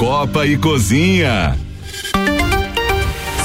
Copa e Cozinha.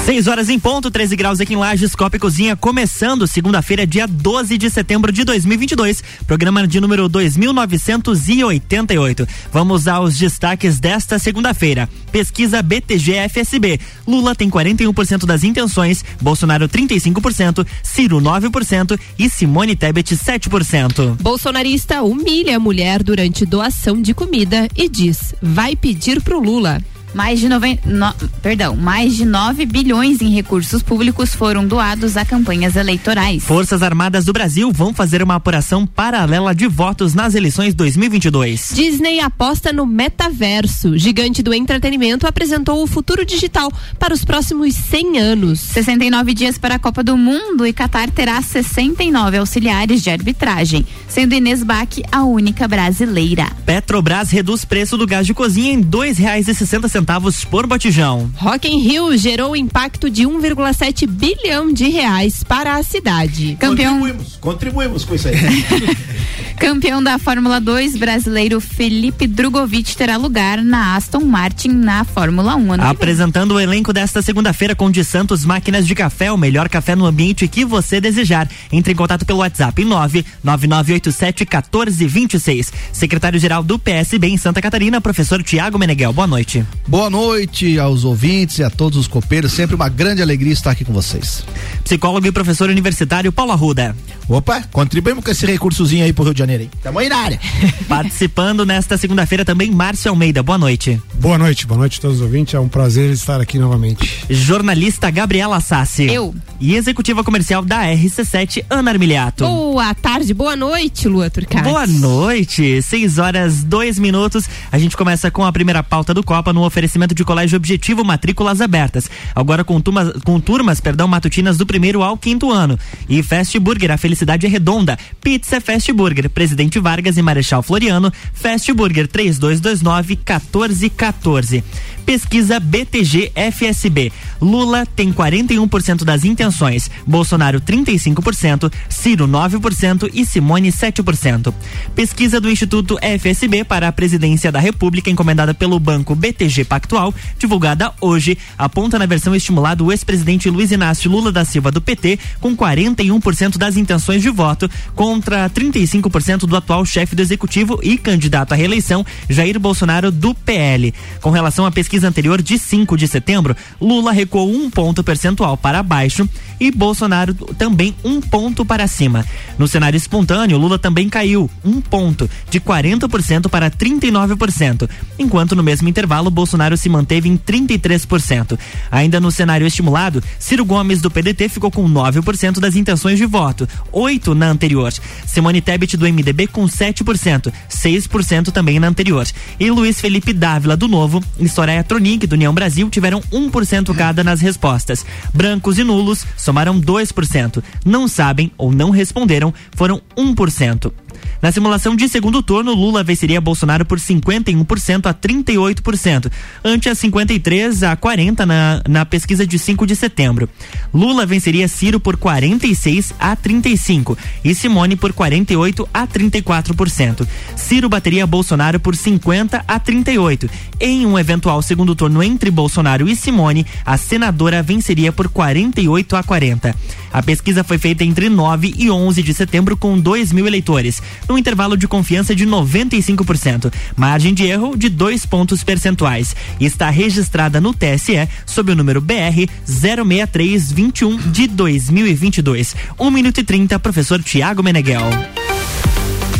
6 horas em ponto, 13 graus aqui em Lages, Copa e Cozinha, começando segunda-feira, dia 12 de setembro de 2022, programa de número 2988. Vamos aos destaques desta segunda-feira. Pesquisa BTG-FSB. Lula tem 41% das intenções, Bolsonaro 35%, Ciro 9% e Simone Tebet 7%. Bolsonarista humilha a mulher durante doação de comida e diz: vai pedir pro Lula. Mais de, nove, no, perdão, mais de 9 bilhões em recursos públicos foram doados a campanhas eleitorais. Forças Armadas do Brasil vão fazer uma apuração paralela de votos nas eleições 2022. Disney aposta no metaverso. Gigante do entretenimento apresentou o futuro digital para os próximos 100 anos. 69 dias para a Copa do Mundo e Qatar terá 69 auxiliares de arbitragem, sendo Inês Bach a única brasileira. Petrobras reduz preço do gás de cozinha em dois reais e sessenta centavos por botijão. Rock in Rio gerou impacto de 1,7 bilhão de reais para a cidade. Campeão... Contribuímos, contribuímos com isso aí. Campeão da Fórmula 2 brasileiro Felipe Drogovic terá lugar na Aston Martin na Fórmula 1. Apresentando o elenco desta segunda-feira com de Santos Máquinas de Café, o melhor café no ambiente que você desejar. Entre em contato pelo WhatsApp 99987 1426. Secretário-geral do PSB em Santa Catarina, professor Tiago Meneghel. Boa noite. Boa noite aos ouvintes e a todos os copeiros. Sempre uma grande alegria estar aqui com vocês. Psicólogo e professor universitário Paulo Arruda. Opa, contribuímos com esse recursozinho aí pro Rio de Janeiro, hein? Tamo aí na área. Participando nesta segunda-feira também Márcio Almeida. Boa noite. Boa noite, boa noite a todos os ouvintes. É um prazer estar aqui novamente. Jornalista Gabriela Sassi. Eu. E executiva comercial da RC7, Ana Armiliato. Boa tarde, boa noite, Lua Turcati. Boa noite. 6 horas, 2 minutos. A gente começa com a primeira pauta do Copa no oferecimento de Colégio Objetivo Matrículas Abertas. Agora com turmas, com turmas perdão, matutinas do primeiro ao quinto ano. E Fast Burger, a felicidade é redonda. Pizza Fast Burger, Presidente Vargas e Marechal Floriano. Fast Burger 3229 1414. Pesquisa BTG FSB. Lula tem 41% das intenções, Bolsonaro 35%, Ciro 9% e Simone 7%. Pesquisa do Instituto FSB para a Presidência da República encomendada pelo Banco BTG Pactual, divulgada hoje, aponta na versão estimulada o ex-presidente Luiz Inácio Lula da Silva do PT com 41% das intenções de voto contra 35% do atual chefe do executivo e candidato à reeleição Jair Bolsonaro do PL. Com relação à pesquisa pesquisa anterior de 5 de setembro, Lula recuou um ponto percentual para baixo e Bolsonaro também um ponto para cima. No cenário espontâneo, Lula também caiu um ponto, de 40% para 39%, enquanto no mesmo intervalo Bolsonaro se manteve em 33%. Ainda no cenário estimulado, Ciro Gomes do PDT ficou com 9% das intenções de voto, 8 na anterior. Simone Tebet do MDB com 7%, 6% também na anterior. E Luiz Felipe Dávila do Novo Soraya Tronic do União Brasil tiveram 1% cada nas respostas. Brancos e nulos somaram 2%. Não sabem ou não responderam foram 1%. Na simulação de segundo turno, Lula venceria Bolsonaro por 51% a 38%, ante a 53 a 40 na, na pesquisa de 5 de setembro. Lula venceria Ciro por 46 a 35 e Simone por 48 a 34%. Ciro bateria Bolsonaro por 50 a 38. Em um eventual segundo turno entre Bolsonaro e Simone, a senadora venceria por 48 a 40. A pesquisa foi feita entre 9 e 11 de setembro com 2 mil eleitores num intervalo de confiança de 95%, margem de erro de dois pontos percentuais. Está registrada no TSE sob o número BR 06321 de 2022. 1 minuto e 30, professor Tiago Meneghel.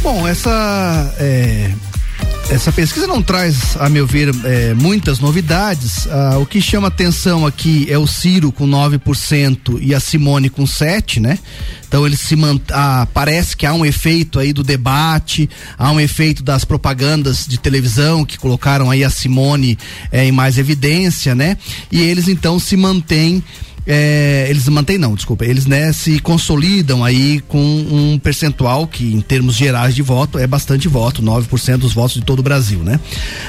Bom, essa é, essa pesquisa não traz, a meu ver, é, muitas novidades. Ah, o que chama atenção aqui é o Ciro com 9% e a Simone com 7%, né? Então eles se mant... ah, parece que há um efeito aí do debate, há um efeito das propagandas de televisão que colocaram aí a Simone é, em mais evidência, né? E eles então se mantêm é, eles mantêm não, desculpa, eles né, se consolidam aí com um percentual que em termos gerais de voto é bastante voto, 9% dos votos de todo o Brasil, né?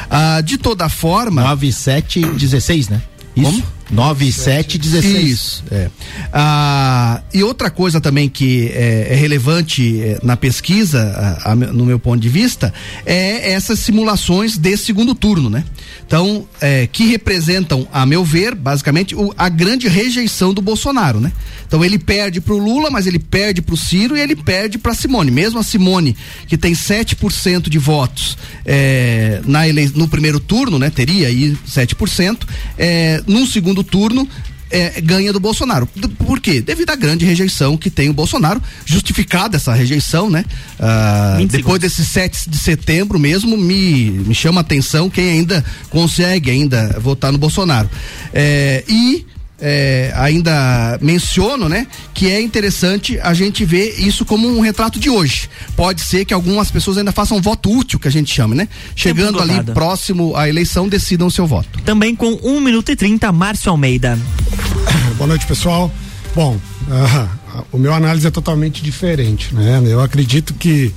Ah, de toda forma. 9, 7, 16, né? Isso? Como? 9, 7, 16. Isso. É. Ah, e outra coisa também que é, é relevante é, na pesquisa, a- a no meu ponto de vista, é essas simulações de segundo turno, né? Então, é, que representam, a meu ver, basicamente, o- a grande rejeição do Bolsonaro, né? Então ele perde pro Lula, mas ele perde pro Ciro e ele perde pra Simone. Mesmo a Simone, que tem 7% de votos é, na ele... no primeiro turno, né? Teria aí 7%, é, num segundo turno. é, ganha do Bolsonaro. Por quê? Devido à grande rejeição que tem o Bolsonaro, justificada essa rejeição, né? Ah, 20 depois desse 7 de setembro mesmo, me, me chama a atenção quem ainda consegue ainda votar no Bolsonaro. É, e é, ainda menciono, né, que é interessante a gente ver isso como um retrato de hoje. Pode ser que algumas pessoas ainda façam voto útil, que a gente chama, né? Chegando ali próximo à eleição, decidam o seu voto. Também com 1 minuto e 30, Márcio Almeida. Boa noite, pessoal. Bom, ah, o meu análise é totalmente diferente, né? Eu acredito que,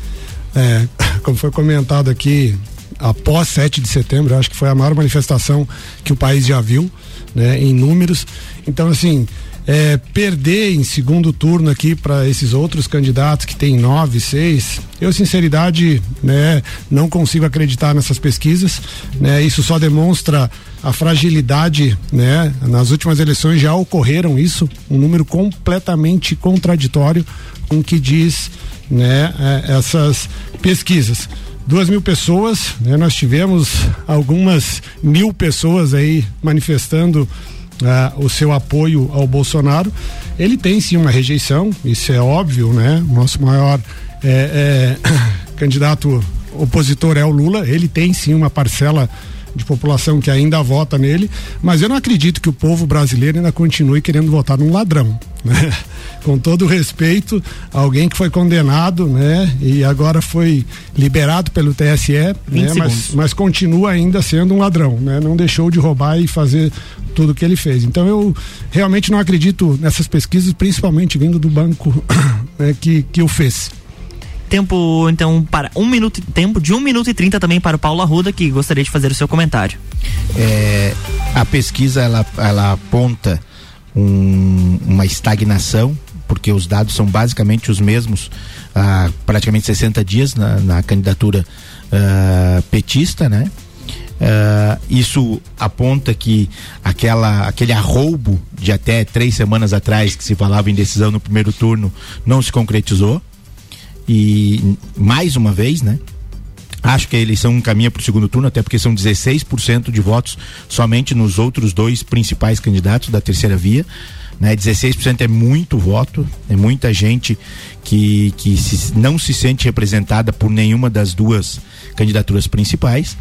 é, como foi comentado aqui, após 7 de setembro, acho que foi a maior manifestação que o país já viu, né? Em números. Então, assim, é, perder em segundo turno aqui para esses outros candidatos que tem nove, seis, eu sinceridade, né, não consigo acreditar nessas pesquisas, né? Isso só demonstra a fragilidade, né? Nas últimas eleições já ocorreram isso, um número completamente contraditório com o que diz, né, eh, essas pesquisas. Duas mil pessoas, né? Nós tivemos algumas mil pessoas aí manifestando ah, o seu apoio ao Bolsonaro. Ele tem sim uma rejeição, isso é óbvio, né? Nosso maior eh, eh, candidato opositor é o Lula. Ele tem sim uma parcela de população que ainda vota nele, mas eu não acredito que o povo brasileiro ainda continue querendo votar num ladrão, né? Com todo o respeito, alguém que foi condenado, né? E agora foi liberado pelo TSE, né? Mas, mas continua ainda sendo um ladrão, né? Não deixou de roubar e fazer tudo que ele fez. Então eu realmente não acredito nessas pesquisas, principalmente vindo do banco né, que, que o fez. Tempo, então, para um minuto, tempo de 1 minuto e 30 também para o Paulo Arruda, que gostaria de fazer o seu comentário. É, a pesquisa ela, ela aponta um- uma estagnação, porque os dados são basicamente os mesmos há praticamente 60 dias na, na candidatura ah, petista, né? Ah, isso aponta que aquela, aquele arroubo de até três semanas atrás que se falava em decisão no primeiro turno não se concretizou. E mais uma vez, né? Acho que a eleição caminha para o segundo turno, até porque são 16% de votos somente nos outros dois principais candidatos da terceira via. Né? 16% é muito voto, é muita gente que, que se- não se sente representada por nenhuma das duas candidaturas principais.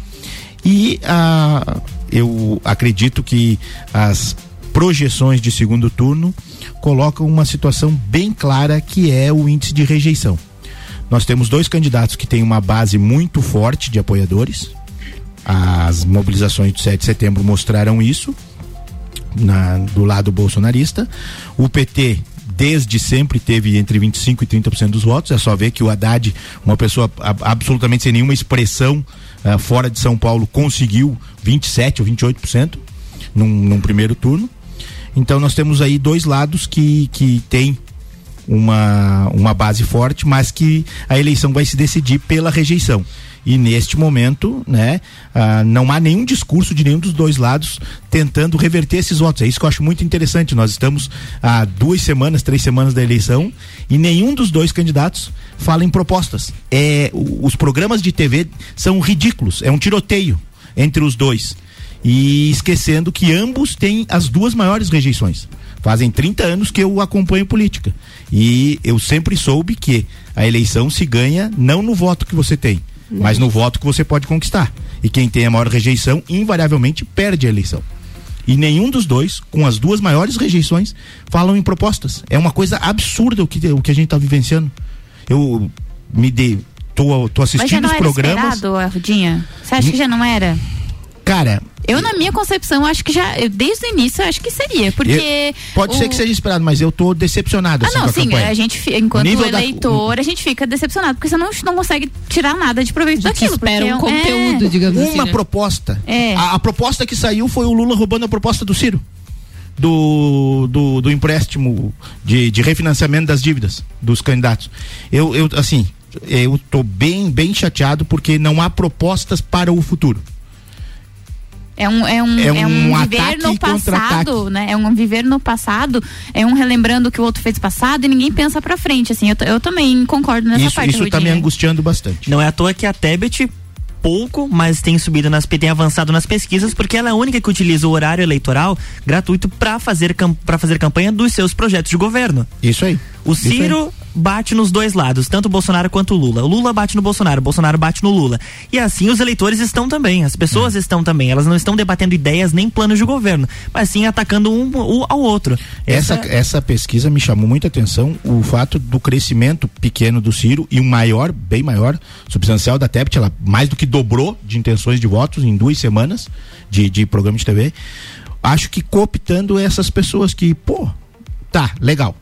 E ah, eu acredito que as projeções de segundo turno colocam uma situação bem clara que é o índice de rejeição. Nós temos dois candidatos que têm uma base muito forte de apoiadores. As mobilizações do 7 de setembro mostraram isso na- do lado bolsonarista. O PT desde sempre teve entre 25 e 30% dos votos. É só ver que o Haddad, uma pessoa absolutamente sem nenhuma expressão ah, fora de São Paulo, conseguiu 27 ou 28% num, num primeiro turno. Então nós temos aí dois lados que, que têm uma, uma base forte, mas que a eleição vai se decidir pela rejeição. E neste momento, né, ah, não há nenhum discurso de nenhum dos dois lados tentando reverter esses votos. É isso que eu acho muito interessante. Nós estamos há duas semanas, três semanas da eleição e nenhum dos dois candidatos fala em propostas. É, os programas de TV são ridículos. É um tiroteio entre os dois. E esquecendo que ambos têm as duas maiores rejeições. Fazem 30 anos que eu acompanho política. E eu sempre soube que a eleição se ganha não no voto que você tem, mas no voto que você pode conquistar. E quem tem a maior rejeição, invariavelmente, perde a eleição. E nenhum dos dois, com as duas maiores rejeições, falam em propostas. É uma coisa absurda o que, o que a gente está vivenciando. Eu me dei. Tô, tô Mas já assistindo não os era programas. esperado, Arrudinha? Você acha que já não era? Cara, Eu, na minha concepção, acho que já, eu, desde o início, acho que seria, porque... eu- pode o- ser que seja esperado, mas eu tô decepcionado Ah, assim, não, com a sim, campanha. a gente, enquanto nível da- eleitor, a gente fica decepcionado, porque você não, não consegue tirar nada de proveito A gente daquilo. espera um porque é- conteúdo, digamos assim. uma né? proposta. É. A, a proposta que saiu foi o Lula roubando a proposta do Ciro. do, do, do empréstimo de, de refinanciamento das dívidas dos candidatos. Eu, eu assim, eu tô bem, bem chateado porque não há propostas para o futuro. É um, é um, É é um um, viver no passado, né? É um viver no passado, é um relembrando o que o outro fez passado e ninguém pensa pra frente, assim. Eu, eu também concordo nessa isso parte, isso tá me angustiando bastante. Não é à toa que a Tebet pouco, mas tem subido nas tem avançado nas pesquisas porque ela é a única que utiliza o horário eleitoral gratuito para fazer para fazer campanha dos seus projetos de governo. Isso aí. O. Ciro bate nos dois lados, tanto o Bolsonaro quanto o Lula. O Lula bate no Bolsonaro, o Bolsonaro bate no Lula. E assim os eleitores estão também, as pessoas estão também. Elas não estão debatendo ideias nem planos de governo, mas sim atacando um, ao outro. Essa, essa pesquisa me chamou muita atenção o fato do crescimento pequeno do Ciro e um maior, bem maior, substancial da Tebet, ela mais do que dobrou de intenções de votos em duas semanas de, de programa de TV. Acho que cooptando essas pessoas que, pô, tá, legal.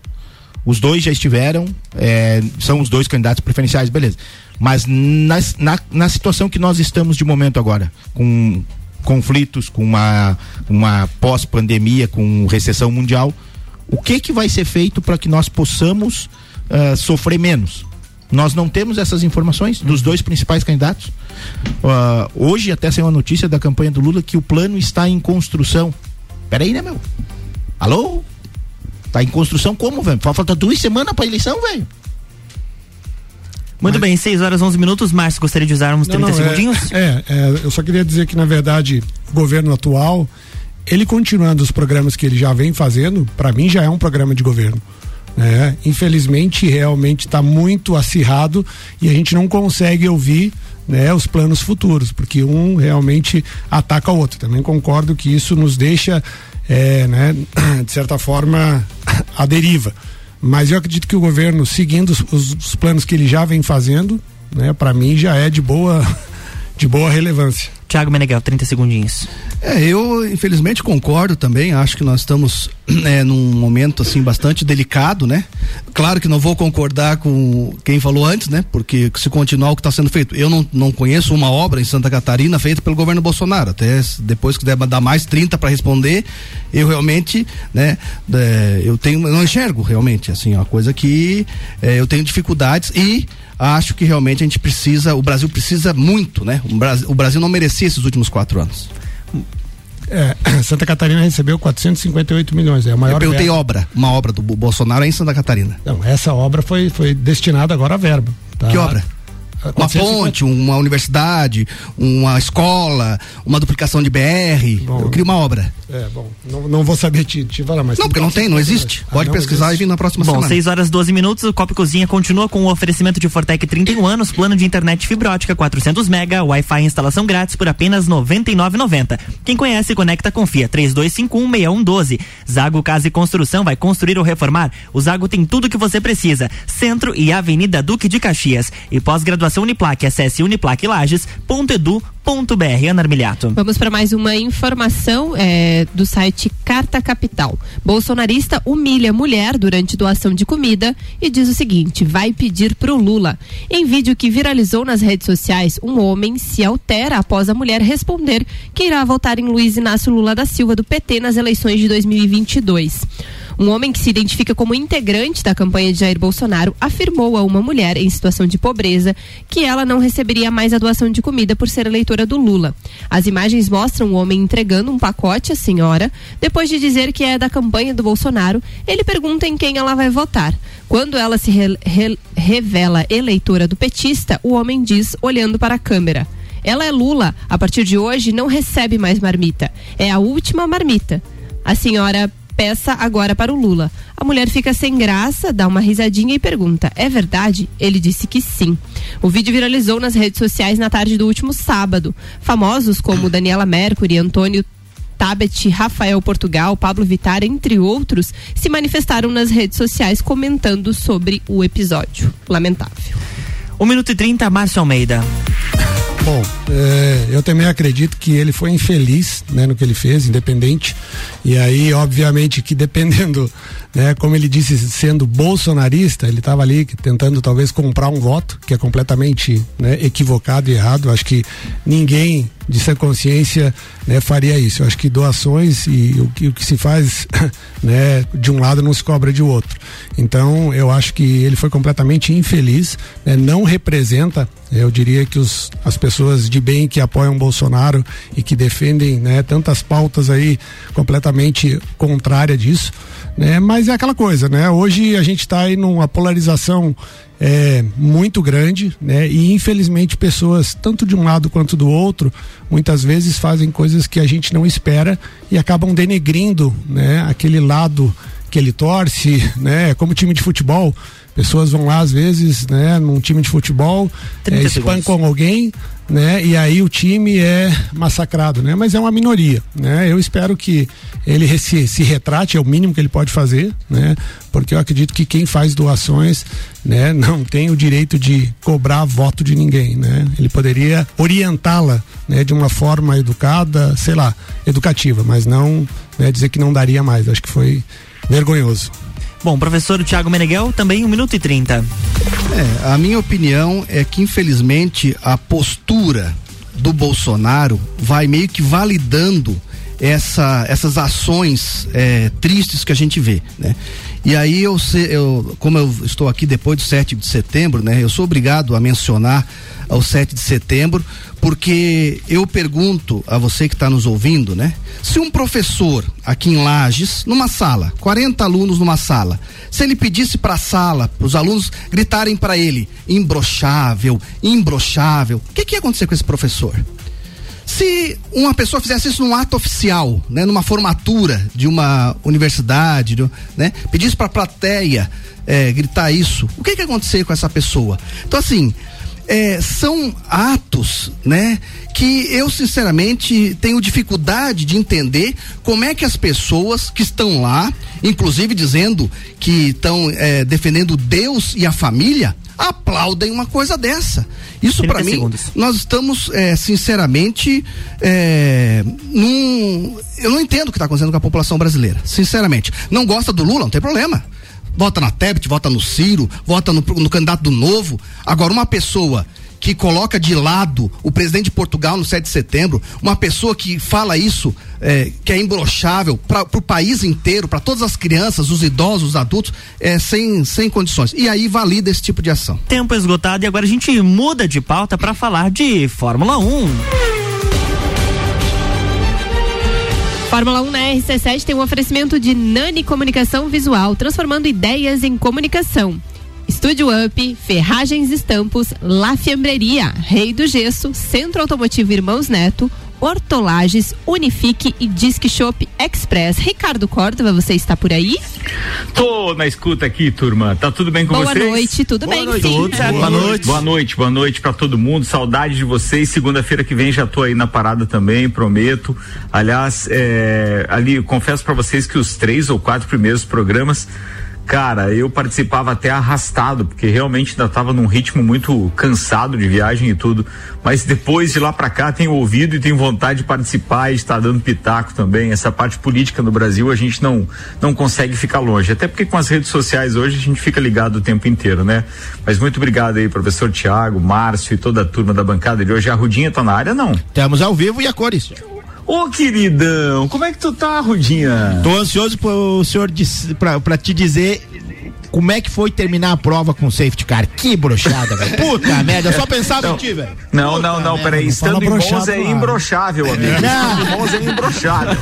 Os dois já estiveram, é, são os dois candidatos preferenciais, beleza. Mas nas- na, na situação que nós estamos de momento agora, com conflitos, com uma, uma pós-pandemia, com recessão mundial, o que que vai ser feito para que nós possamos ah, sofrer menos? Nós não temos essas informações dos dois principais candidatos. Ah, hoje até saiu uma notícia da campanha do Lula que o plano está em construção. Peraí, né, meu? Alô? Tá em construção como, velho? Falta duas semanas pra eleição, velho. Muito bem, 6 horas 11 minutos. Márcio, gostaria de usar uns 30 Não, não, segundinhos? É, é, eu só queria dizer que, na verdade, o governo atual, ele continuando os programas que ele já vem fazendo, para mim já é um programa de governo. né? Infelizmente, realmente está muito acirrado e a gente não consegue ouvir né, os planos futuros, porque um realmente ataca o outro. Também concordo que isso nos deixa, é, né, de certa forma, à deriva. Mas eu acredito que o governo, seguindo os, os- os planos que ele já vem fazendo, né, para mim já é de boa, de boa relevância. Tiago Meneghel, 30 segundinhos. É, eu infelizmente concordo também, acho que nós estamos é, num momento assim bastante delicado, né? Claro que não vou concordar com quem falou antes, né? Porque se continuar o que está sendo feito, eu não, não conheço uma obra em Santa Catarina feita pelo governo Bolsonaro, até depois que der dar mais 30 para responder, eu realmente, né, é, eu tenho, não enxergo realmente, assim, uma coisa que é, eu tenho dificuldades e acho que realmente a gente precisa, o Brasil precisa muito, né? O Brasil, o Brasil não merecia esses últimos quatro anos. É, Santa Catarina recebeu 458 milhões, é a maior Eu perguntei verba. obra, uma obra do Bo- Bolsonaro é em Santa Catarina. Não, essa obra foi, foi destinada agora à verba. tá? Que obra? Uma 450 ponte, uma universidade, uma escola, uma duplicação de BR. Bom. eu queria uma obra. É, bom, não, não vou saber te, te falar, mas. Não, porque não tem, não existe. Ah, Pode não pesquisar existe. e vir na próxima Bom, semana. 6 horas 12 minutos, o Copa Cozinha continua com o oferecimento de Fortec 31 anos, plano de internet fibra ótica 400 mega, Wi-Fi e instalação grátis por apenas R$ 99,90. Quem conhece, conecta, confia. 32516112. Zago Casa e Construção vai construir ou reformar? O Zago tem tudo o que você precisa. Centro e Avenida Duque de Caxias. E pós-graduação Uniplaque, acesse uniplaquelages.edu.br. Ana Armiliato. Vamos para mais uma informação é, do site Carta Capital. Bolsonarista humilha mulher durante doação de comida e diz o seguinte: vai pedir pro Lula. Em vídeo que viralizou nas redes sociais, um homem se altera após a mulher responder que irá votar em Luiz Inácio Lula da Silva do PT nas eleições de 2022. Um homem que se identifica como integrante da campanha de Jair Bolsonaro afirmou a uma mulher em situação de pobreza que ela não receberia mais a doação de comida por ser eleitora do Lula. As imagens mostram o homem entregando um pacote à senhora. Depois de dizer que é da campanha do Bolsonaro, ele pergunta em quem ela vai votar. Quando ela se re- re- revela eleitora do petista, o homem diz, olhando para a câmera. Ela é Lula. A partir de hoje não recebe mais marmita. É a última marmita. A senhora peça agora para o Lula. A mulher fica sem graça, dá uma risadinha e pergunta: É verdade? Ele disse que sim. O vídeo viralizou nas redes sociais na tarde do último sábado. Famosos como Daniela Mercury, Antônio Tabet, Rafael Portugal, Pablo Vittar, entre outros, se manifestaram nas redes sociais comentando sobre o episódio. Lamentável. 1 minuto e 30, Márcio Almeida. Bom, é, eu também acredito que ele foi infeliz né, no que ele fez, independente. E aí, obviamente, que dependendo, né, como ele disse, sendo bolsonarista, ele estava ali tentando talvez comprar um voto, que é completamente né, equivocado e errado. Acho que ninguém de sã consciência né, faria isso. Eu acho que doações e o que, o que se faz né, de um lado não se cobra de outro. Então eu acho que ele foi completamente infeliz, né, não representa, eu diria que os, as pessoas de bem que apoiam Bolsonaro e que defendem né, tantas pautas aí completamente contrária disso, né, mas é aquela coisa, né? Hoje a gente está aí numa polarização é, muito grande, né? E infelizmente pessoas, tanto de um lado quanto do outro, muitas vezes fazem coisas que a gente não espera e acabam denegrindo, né? Aquele lado que ele torce, né? Como time de futebol, pessoas vão lá às vezes, né? Num time de futebol, é, espancam alguém, né? E aí o time é massacrado, né? Mas é uma minoria, né? Eu espero que ele se, se retrate, é o mínimo que ele pode fazer, né? Porque eu acredito que quem faz doações, né? Não tem o direito de cobrar voto de ninguém, né? Ele poderia orientá-la, né? De uma forma educada, sei lá, educativa, mas não né, dizer que não daria mais. Acho que foi vergonhoso. Bom, professor Tiago Meneghel, também um minuto e trinta. É, a minha opinião é que infelizmente a postura do Bolsonaro vai meio que validando essa, essas ações é, tristes que a gente vê, né? E aí eu, eu, como eu estou aqui depois do 7 de setembro, né? Eu sou obrigado a mencionar ao 7 de setembro, porque eu pergunto a você que está nos ouvindo, né? Se um professor aqui em Lages, numa sala, 40 alunos numa sala, se ele pedisse para a sala, os alunos gritarem para ele, imbrochável, imbrochável, o que, que ia acontecer com esse professor? Se uma pessoa fizesse isso num ato oficial, né, numa formatura de uma universidade, né, pedisse para a plateia é, gritar isso, o que que acontecer com essa pessoa? Então assim, é, são atos, né? Que eu sinceramente tenho dificuldade de entender como é que as pessoas que estão lá, inclusive dizendo que estão é, defendendo Deus e a família, aplaudem uma coisa dessa. Isso para mim, nós estamos é, sinceramente é, num, eu não entendo o que está acontecendo com a população brasileira, sinceramente. Não gosta do Lula, não tem problema vota na Tebet, vota no Ciro, vota no, no candidato do Novo. Agora, uma pessoa que coloca de lado o presidente de Portugal no 7 de setembro, uma pessoa que fala isso, é, que é imbrochável para o país inteiro, para todas as crianças, os idosos, os adultos, é, sem, sem condições. E aí valida esse tipo de ação. Tempo esgotado e agora a gente muda de pauta para falar de Fórmula 1. Fórmula 1 na RC7 tem um oferecimento de Nani Comunicação Visual, transformando ideias em comunicação. Estúdio Up, Ferragens Estampos, La Fiambreria, Rei do Gesso, Centro Automotivo Irmãos Neto, Hortolages, Unifique e Disque Shop Express. Ricardo Córdova, você está por aí? Tô na escuta aqui, turma. Tá tudo bem com boa vocês? Boa noite, tudo boa bem? Noite. Sim. Tudo certo. Boa noite. Boa noite, boa noite para todo mundo. Saudade de vocês. Segunda-feira que vem já tô aí na parada também, prometo. Aliás, é, ali confesso para vocês que os três ou quatro primeiros programas Cara, eu participava até arrastado, porque realmente ainda estava num ritmo muito cansado de viagem e tudo. Mas depois de lá para cá tenho ouvido e tenho vontade de participar e estar dando pitaco também. Essa parte política no Brasil a gente não não consegue ficar longe. Até porque com as redes sociais hoje a gente fica ligado o tempo inteiro, né? Mas muito obrigado aí, professor Tiago, Márcio e toda a turma da bancada de hoje. A Rudinha tá na área, não? Estamos ao vivo e a cores. Ô queridão, como é que tu tá, Rudinha? Tô ansioso pro senhor pra te dizer como é que foi terminar a prova com safety car? Que brochada, velho. Puta merda, eu só pensava não, em ti, velho. Não, Puta não, não, merda, peraí. Estando em bons é imbrochável, amigo. Estando em bons é imbrochável.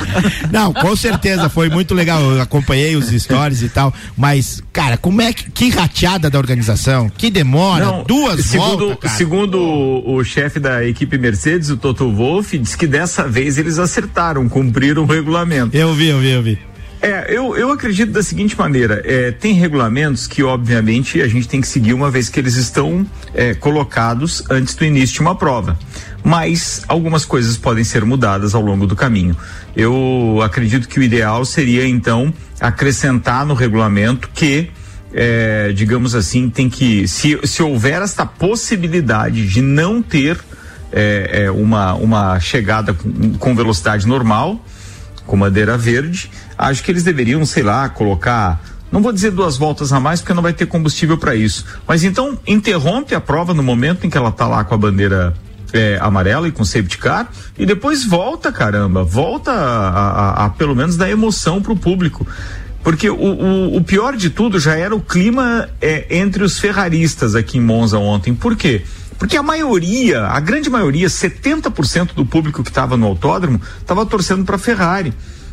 Não, com certeza, foi muito legal. Eu acompanhei os stories e tal. Mas, cara, como é que. Que rateada da organização? Que demora? Não, Duas segundo, voltas. Cara. Segundo o, o chefe da equipe Mercedes, o Toto Wolff, diz que dessa vez eles acertaram, cumpriram o regulamento. Eu vi, eu vi, eu vi. É, eu, eu acredito da seguinte maneira: é, tem regulamentos que, obviamente, a gente tem que seguir uma vez que eles estão é, colocados antes do início de uma prova. Mas algumas coisas podem ser mudadas ao longo do caminho. Eu acredito que o ideal seria, então, acrescentar no regulamento que. É, digamos assim, tem que. Se, se houver esta possibilidade de não ter é, é, uma, uma chegada com, com velocidade normal, com bandeira verde, acho que eles deveriam, sei lá, colocar não vou dizer duas voltas a mais porque não vai ter combustível para isso. Mas então interrompe a prova no momento em que ela está lá com a bandeira é, amarela e com safety car e depois volta, caramba, volta a, a, a pelo menos dar emoção para o público. Porque o, o, o, pior de tudo já era o clima é, entre os ferraristas aqui em Monza ontem. Por quê? A maioria, a grande maioria, 70% do público que estava no autódromo, estava torcendo para a Ferrari.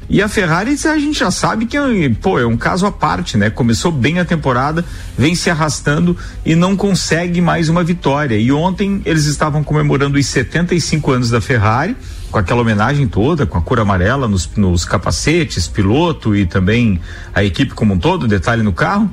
E a Ferrari, a gente já sabe que pô, é um caso à parte, né? Começou bem a temporada, vem se arrastando e não consegue mais uma vitória. E ontem eles estavam comemorando os 75 anos da Ferrari, com aquela homenagem toda, com a cor amarela nos, nos capacetes, piloto e também a equipe como um todo, detalhe no carro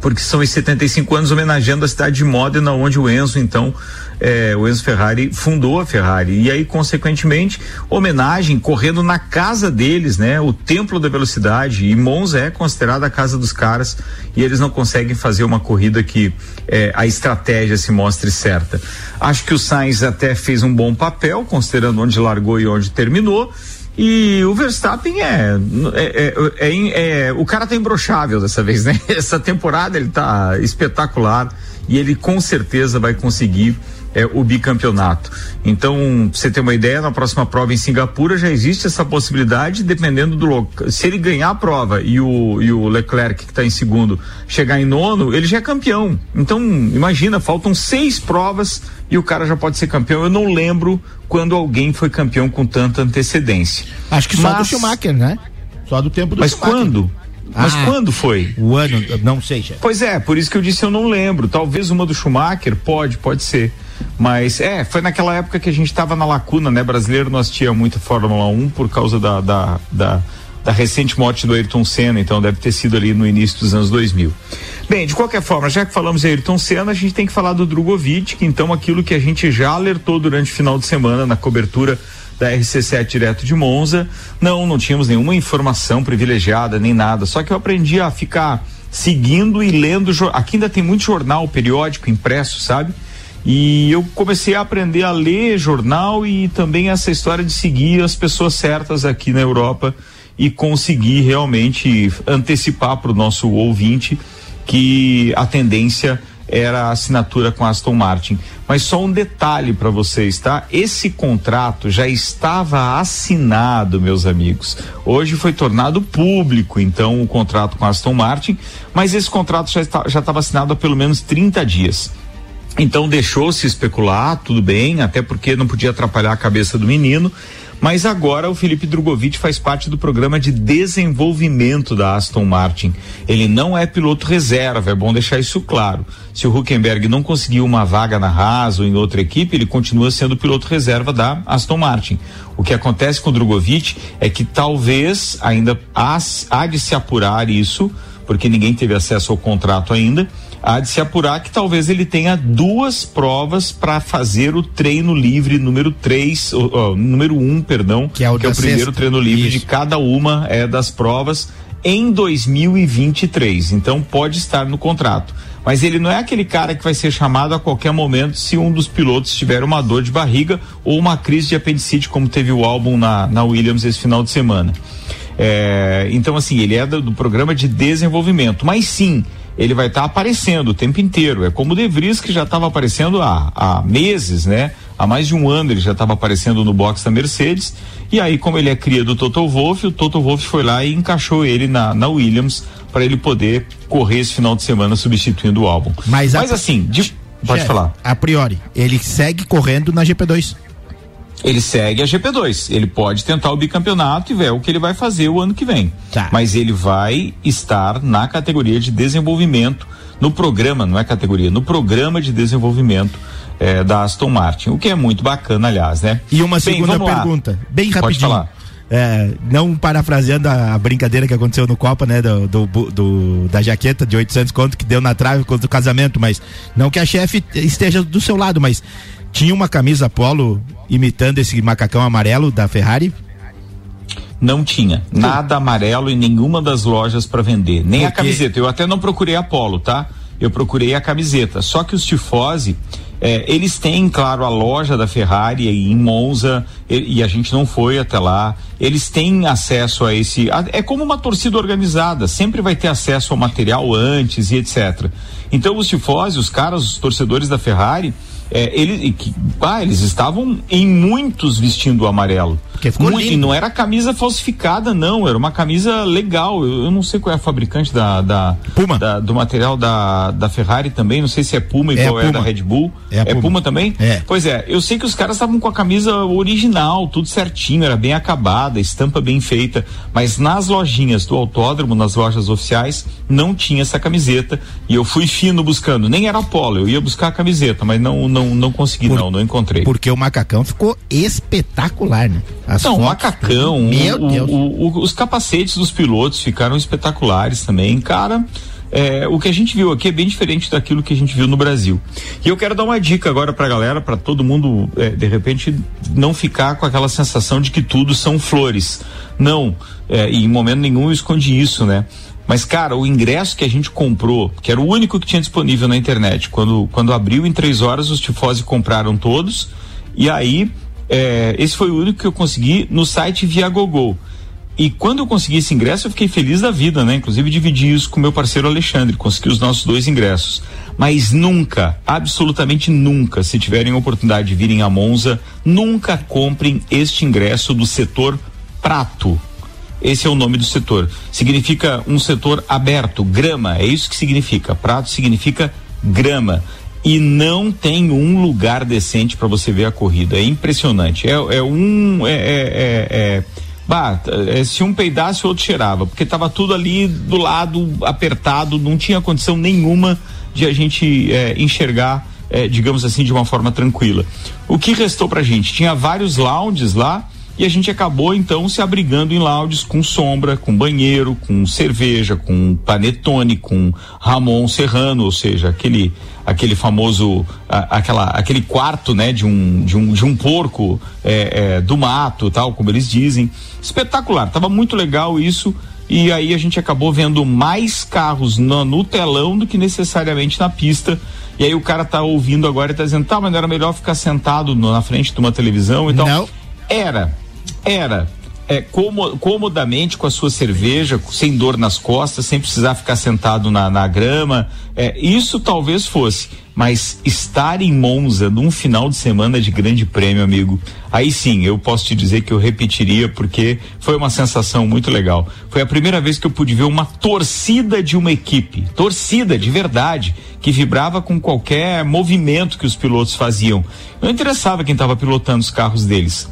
porque são os 75 anos homenageando a cidade de Modena, onde o Enzo, então, é, o Enzo Ferrari fundou a Ferrari. E aí, consequentemente, homenagem correndo na casa deles, né? O templo da velocidade. E Monza é considerada a casa dos caras e eles não conseguem fazer uma corrida que é, a estratégia se mostre certa. Acho que o Sainz até fez um bom papel, considerando onde largou e onde terminou. E o Verstappen é é, é, é, é, O cara tá imbrochável dessa vez, né? Essa temporada ele tá espetacular e ele com certeza vai conseguir é, o bicampeonato. Então, você ter uma ideia, na próxima prova em Singapura já existe essa possibilidade, dependendo do local. Se ele ganhar a prova e o, e o Leclerc, que está em segundo, chegar em nono, ele já é campeão. Então, imagina, faltam seis provas e o cara já pode ser campeão. Eu não lembro quando alguém foi campeão com tanta antecedência. Acho que só Mas... do Schumacher, né? Só do tempo do Mas Schumacher. quando? Mas ah, quando foi? O ano, não sei, chefe. Pois é, por isso que eu disse eu não lembro. Talvez uma do Schumacher, pode, pode ser. Mas é, foi naquela época que a gente estava na lacuna, né? Brasileiro não assistia muito Fórmula 1 por causa da, da, da, da, recente morte do Ayrton Senna, então deve ter sido ali no início dos anos 2000. Bem, de qualquer forma, já que falamos de Ayrton Senna, a gente tem que falar do Drogovic, que então aquilo que a gente já alertou durante o final de semana na cobertura da RC7 direto de Monza, não, não tínhamos nenhuma informação privilegiada nem nada, só que eu aprendi a ficar seguindo e lendo, aqui ainda tem muito jornal periódico impresso, sabe? E eu comecei a aprender a ler jornal e também essa história de seguir as pessoas certas aqui na Europa e conseguir realmente antecipar para o nosso ouvinte que a tendência era a assinatura com Aston Martin. Mas só um detalhe para vocês, tá? Esse contrato já estava assinado, meus amigos. Hoje foi tornado público, então, o contrato com Aston Martin, mas esse contrato já estava assinado há pelo menos 30 dias. Então deixou-se especular, tudo bem, até porque não podia atrapalhar a cabeça do menino. Mas agora o Felipe Drogovic faz parte do programa de desenvolvimento da Aston Martin. Ele não é piloto reserva, é bom deixar isso claro. Se o Huckenberg não conseguiu uma vaga na Haas ou em outra equipe, ele continua sendo piloto reserva da Aston Martin. O que acontece com o Drogovic é que talvez ainda há, há de se apurar isso, porque ninguém teve acesso ao contrato ainda há de se apurar que talvez ele tenha duas provas para fazer o treino livre número 3, número 1, um, perdão, que é o, que é o primeiro treino livre Isso. de cada uma é, das provas em 2023. Então pode estar no contrato. Mas ele não é aquele cara que vai ser chamado a qualquer momento se um dos pilotos tiver uma dor de barriga ou uma crise de apendicite, como teve o álbum na, na Williams esse final de semana. É, então, assim, ele é do, do programa de desenvolvimento. Mas sim, ele vai estar tá aparecendo o tempo inteiro. É como o De Vries que já estava aparecendo há, há meses, né? Há mais de um ano ele já estava aparecendo no box da Mercedes. E aí, como ele é cria do Toto Wolff, o Toto Wolff foi lá e encaixou ele na, na Williams para ele poder correr esse final de semana substituindo o álbum. Mas, Mas a... assim, de... pode falar. A priori, ele segue correndo na GP2 ele segue a GP2. Ele pode tentar o bicampeonato e ver o que ele vai fazer o ano que vem. Tá. Mas ele vai estar na categoria de desenvolvimento, no programa, não é categoria, no programa de desenvolvimento eh, da Aston Martin. O que é muito bacana, aliás, né? E uma bem, segunda pergunta, bem rapidinho. Pode falar. É, não parafraseando a, brincadeira que aconteceu no Copa, né, do, do, do, da jaqueta de 800 conto que deu na trave contra o casamento, mas não que a chefe esteja do seu lado, mas tinha uma camisa polo imitando esse macacão amarelo da Ferrari? Não tinha nada amarelo em nenhuma das lojas para vender, nem a camiseta. Eu até não procurei a polo, tá? Eu procurei a camiseta. Só que os tifose, é, eles têm, claro, a loja da Ferrari em Monza e, e, a gente não foi até lá. Eles têm acesso a esse. A, é como uma torcida organizada, sempre vai ter acesso ao material antes e etc. Então os tifose, os caras, os torcedores da Ferrari, é, ele, que, ah, eles estavam em muitos vestindo o amarelo. Porque ficou Muito, e lindo. não era camisa falsificada, não. Era uma camisa legal. Eu, eu não sei qual é a fabricante da, da, Puma. da- do material da, da Ferrari também. Não sei se é Puma É igual é, Puma. da Red Bull. É a Puma. Puma. também? É. Pois é, eu sei que os caras estavam com a camisa original, tudo certinho, era bem acabada, estampa bem feita, mas nas lojinhas do autódromo, nas lojas oficiais, não tinha essa camiseta e eu fui fino buscando, nem era polo, eu ia buscar a camiseta, mas não não não consegui Por- não, não encontrei. Porque o macacão ficou espetacular, né? As Não, fotos- macacão, Meu o- Deus. o- o- os capacetes dos pilotos ficaram espetaculares também, cara. é, o que a gente viu aqui é bem diferente daquilo que a gente viu no Brasil. E eu quero dar uma dica agora pra galera, pra todo mundo, é, de repente, não ficar com aquela sensação de que tudo são flores. Não, é, em momento nenhum eu escondi isso, né? Mas, cara, o ingresso que a gente comprou, que era o único que tinha disponível na internet, quando, quando abriu em três horas, os tifose compraram todos. E aí, é, esse foi o único que eu consegui no site via Gogol. E quando eu consegui esse ingresso, eu fiquei feliz da vida, né? Inclusive dividi isso com meu parceiro Alexandre, consegui os nossos dois ingressos. Mas nunca, absolutamente nunca, se tiverem a oportunidade de virem a Monza, nunca comprem este ingresso do setor prato. Esse é o nome do setor. Significa um setor aberto, grama, é isso que significa. Prato significa grama. E não tem um lugar decente para você ver a corrida. É impressionante. É, é um. É, é, é, é- bah, é, se um peidasse, o outro cheirava. Porque estava tudo ali do lado, apertado, não tinha condição nenhuma de a gente é, enxergar, digamos assim, de uma forma tranquila. O que restou pra gente? Tinha vários lounges lá e a gente acabou então se abrigando em lounges com sombra, com banheiro, com cerveja, com panetone, com Ramon Serrano, ou seja, aquele aquele famoso a- aquela aquele quarto né de um de um, de um porco é, é, do mato tal como eles dizem. Espetacular tava muito legal isso. E aí a gente acabou vendo mais carros no, no telão do que necessariamente na pista. E aí o cara tá ouvindo agora e tá dizendo tá mas não era melhor ficar sentado no- na frente de uma televisão e tal? Não. era, era. É, como, comodamente com a sua cerveja, sem dor nas costas, sem precisar ficar sentado na, na grama. É, isso talvez fosse. Mas estar em Monza num final de semana de grande prêmio, amigo, aí sim, eu posso te dizer que eu repetiria, porque foi uma sensação muito legal. Foi a primeira vez que eu pude ver uma torcida de uma equipe, torcida de verdade, que vibrava com qualquer movimento que os pilotos faziam. Não interessava quem estava pilotando os carros deles.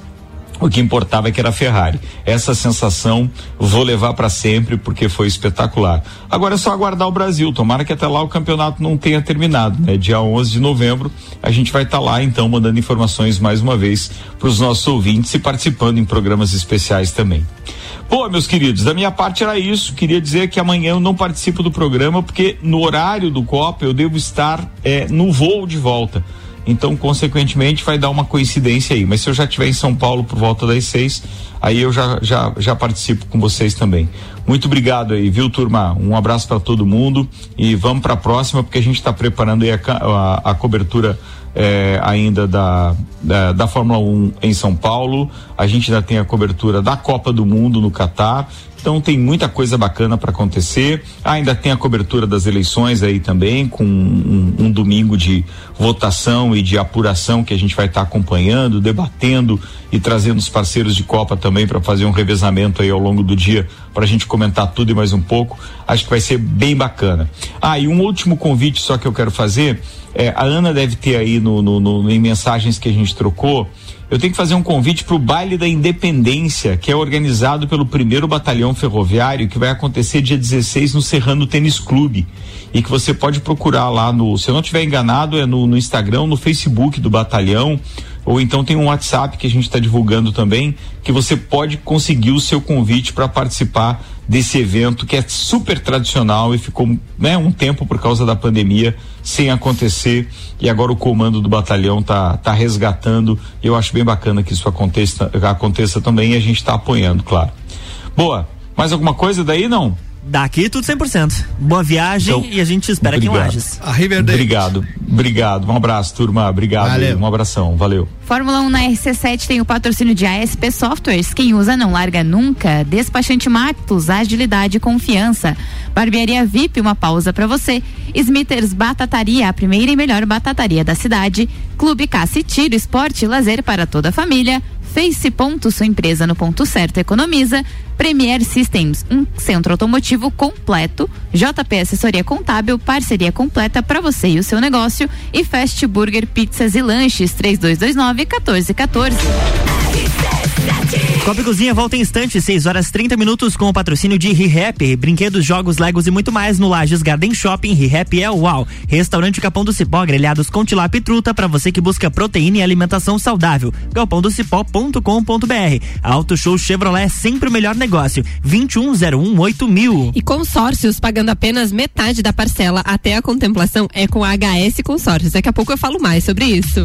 O que importava é que era Ferrari. Essa sensação vou levar para sempre porque foi espetacular. Agora é só aguardar o Brasil. Tomara que até lá o campeonato não tenha terminado. Né? Dia 11 de novembro a gente vai estar lá então mandando informações mais uma vez para os nossos ouvintes e participando em programas especiais também. Pô, meus queridos, da minha parte era isso. Queria dizer que amanhã eu não participo do programa porque no horário do Copa eu devo estar eh, no voo de volta. Então, consequentemente, vai dar uma coincidência aí. Mas se eu já estiver em São Paulo por volta das seis, aí eu já, já, já participo com vocês também. Muito obrigado aí, viu, turma? Um abraço para todo mundo e vamos para a próxima, porque a gente está preparando a, a, a cobertura eh, ainda da, da, da Fórmula 1 em São Paulo. A gente ainda tem a cobertura da Copa do Mundo no Catar. Então tem muita coisa bacana para acontecer. Ainda tem a cobertura das eleições aí também, com um, um domingo de votação e de apuração que a gente vai estar acompanhando, debatendo e trazendo os parceiros de Copa também para fazer um revezamento aí ao longo do dia para a gente comentar tudo e mais um pouco. Acho que vai ser bem bacana. Ah, e um último convite só que eu quero fazer. É, a Ana deve ter aí no, no, no- em mensagens que a gente trocou. Eu tenho que fazer um convite para o baile da Independência, que é organizado pelo primeiro batalhão ferroviário, que vai acontecer dia 16 no Serrano Tênis Clube. E que você pode procurar lá no, se eu não estiver enganado, é no, no Instagram, no Facebook do batalhão, ou então tem um WhatsApp que a gente está divulgando também, que você pode conseguir o seu convite para participar desse evento que é super tradicional e ficou né, um tempo por causa da pandemia sem acontecer e agora o comando do batalhão tá, tá resgatando e eu acho bem bacana que isso aconteça, aconteça também e a gente está apoiando, claro. Boa, mais alguma coisa daí não? Daqui tudo 100%. Boa viagem Então, e a gente espera aqui em obrigado. Lages. A Riverdale. Obrigado, obrigado. Um abraço, turma. Obrigado. Valeu. Um abração. Valeu. Fórmula 1 na RC7 tem o patrocínio de ASP Softwares. Quem usa não larga nunca. Despachante Matos, agilidade e confiança. Barbearia VIP, uma pausa pra você. Smithers Batataria, a primeira e melhor batataria da cidade. Clube Caça e Tiro, esporte e lazer para toda a família. Face Ponto, sua empresa no ponto certo economiza. Premier Systems, um centro automotivo completo. JP Assessoria Contábil, parceria completa para você e o seu negócio. E Fast Burger Pizzas e Lanches, 3229 1414. Copa Cozinha volta em instantes, 6 horas 30 minutos com o patrocínio de ReHap, brinquedos, jogos, legos e muito mais no Lages Garden Shopping. ReHap é uau. Restaurante Capão do Cipó, grelhados com tilápia e truta para você que busca proteína e alimentação saudável. galpãodocipó.com.br. Auto Show Chevrolet, sempre o melhor negócio. 21018000. mil. E consórcios pagando apenas metade da parcela até a contemplação é com a HS Consórcios. Daqui a pouco eu falo mais sobre isso.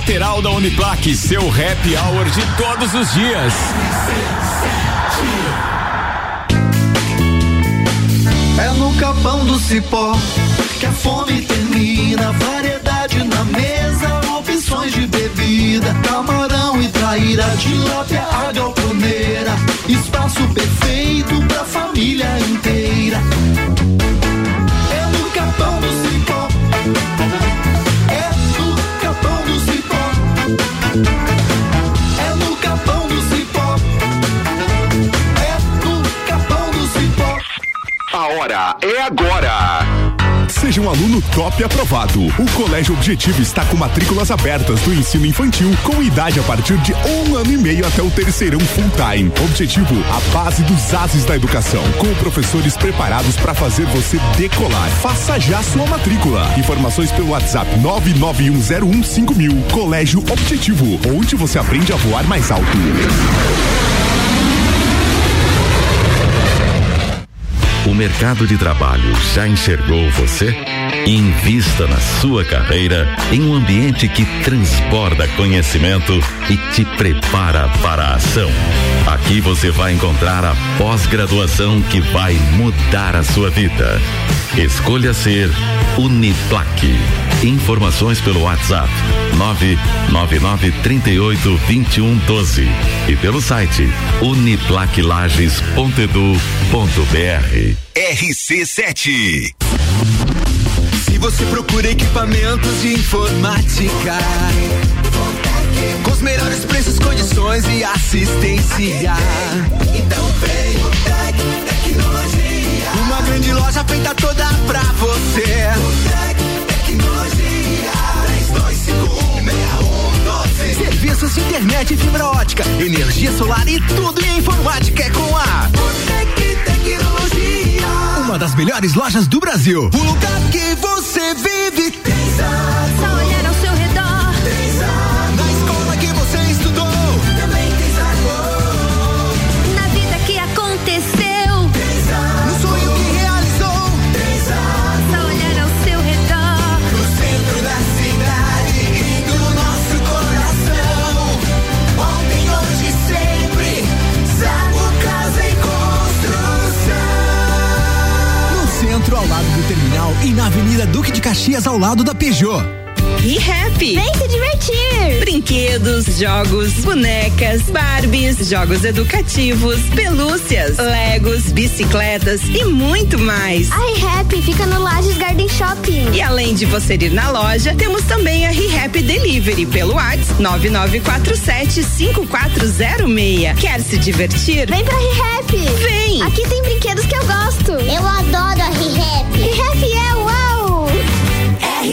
lateral da Uniplaque. Seu happy hour de todos os dias. É no capão do cipó que a fome termina. Variedade na mesa, opções de bebida. Camarão e traíra, tilápia, a galponeira. Espaço perfeito pra família inteira. É agora. Seja um aluno top aprovado. O Colégio Objetivo está com matrículas abertas do ensino infantil com idade a partir de um ano e meio até o terceirão full time. Objetivo, a base dos ases da educação, com professores preparados para fazer você decolar. Faça já sua matrícula. Informações pelo WhatsApp 991015000. Colégio Objetivo, onde você aprende a voar mais alto. O mercado de trabalho já enxergou você? Invista na sua carreira em um ambiente que transborda conhecimento e te prepara para a ação. Aqui você vai encontrar a pós-graduação que vai mudar a sua vida. Escolha ser Uniplaque. Informações pelo WhatsApp 999 38 21 12 e pelo site uniplaquilages.edu.br. RC7. Você procura equipamentos de informática, com os melhores preços, condições e assistência, então vem o Tec Tecnologia. Uma grande loja feita toda pra você. Tec Tecnologia. 32516112. Serviços de internet fibra ótica, energia solar e tudo em informática é com a Botec Tecnologia. Uma das melhores lojas do Brasil. O lugar que e na Avenida Duque de Caxias, ao lado da Peugeot. ReHap. Vem se divertir! Brinquedos, jogos, bonecas, Barbies, jogos educativos, pelúcias, Legos, bicicletas e muito mais. A ReHap fica no Lages Garden Shopping. E além de você ir na loja, temos também a ReHap Delivery pelo WhatsApp 9947 5406. Quer se divertir? Vem pra ReHap! Vem! Aqui tem brinquedos que eu gosto. Eu adoro a ReHap. ReHap é!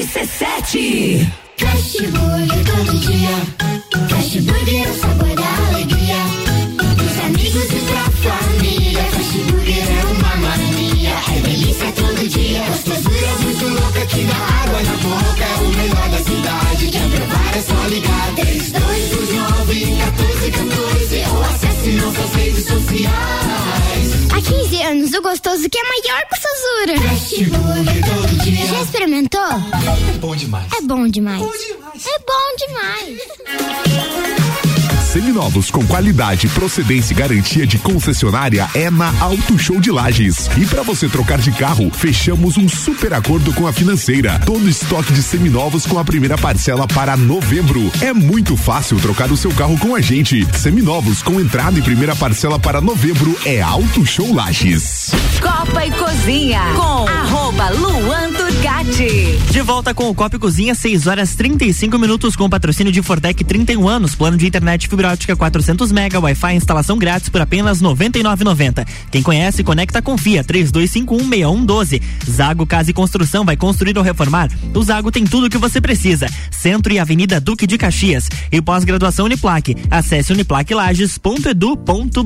RC7 Fast Burger todo dia. Fast Burger é o sabor 3229-1414 acesse nossas redes sociais. Há 15 anos, o gostoso que é maior por Sazura. Cast Já experimentou? É bom demais. É bom demais. É bom demais. É bom demais. Seminovos com qualidade, procedência e garantia de concessionária é na Auto Show de Lages. E para você trocar de carro, fechamos um super acordo com a financeira. Todo estoque de seminovos com a primeira parcela para novembro. É muito fácil trocar o seu carro com a gente. Seminovos com entrada e primeira parcela para novembro é Auto Show Lages. Copa e Cozinha com arroba Luan Turcati. De volta com o Copa e Cozinha, 6 horas 35 minutos com patrocínio de Fortec 31 anos, plano de internet fibra ótica 400 mega, Wi-Fi instalação grátis por apenas 99,90. Quem conhece, conecta, confia. 32516112. Zago Casa e Construção vai construir ou reformar. O Zago tem tudo o que você precisa. Centro e Avenida Duque de Caxias. E pós-graduação Uniplaque. Acesse uniplaquelages.edu.br.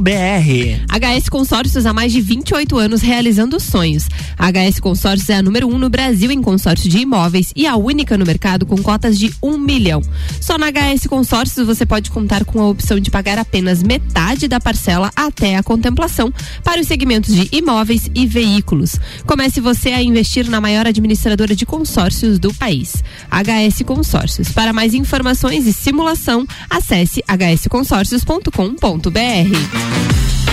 HS Consórcios há mais de 28 anos realizando sonhos. A HS Consórcios é a número um no Brasil em consórcio de imóveis e a única no mercado com cotas de um milhão. Só na HS Consórcios você pode contar com a opção de pagar apenas metade da parcela até a contemplação para os segmentos de imóveis e veículos. Comece você a investir na maior administradora de consórcios do país. HS Consórcios. Para mais informações e simulação, acesse hsconsórcios.com.br.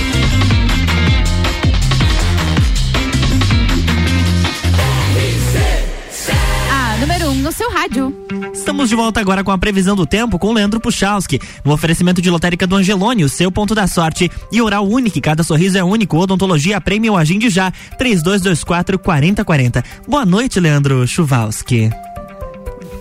no seu rádio. Estamos de volta agora com a previsão do tempo com Leandro Puchalski, no oferecimento de lotérica do Angelone, o seu ponto da sorte. E oral único, cada sorriso é único. Odontologia prêmio agende já, 3224 4040. Boa noite, Leandro Chuvalski.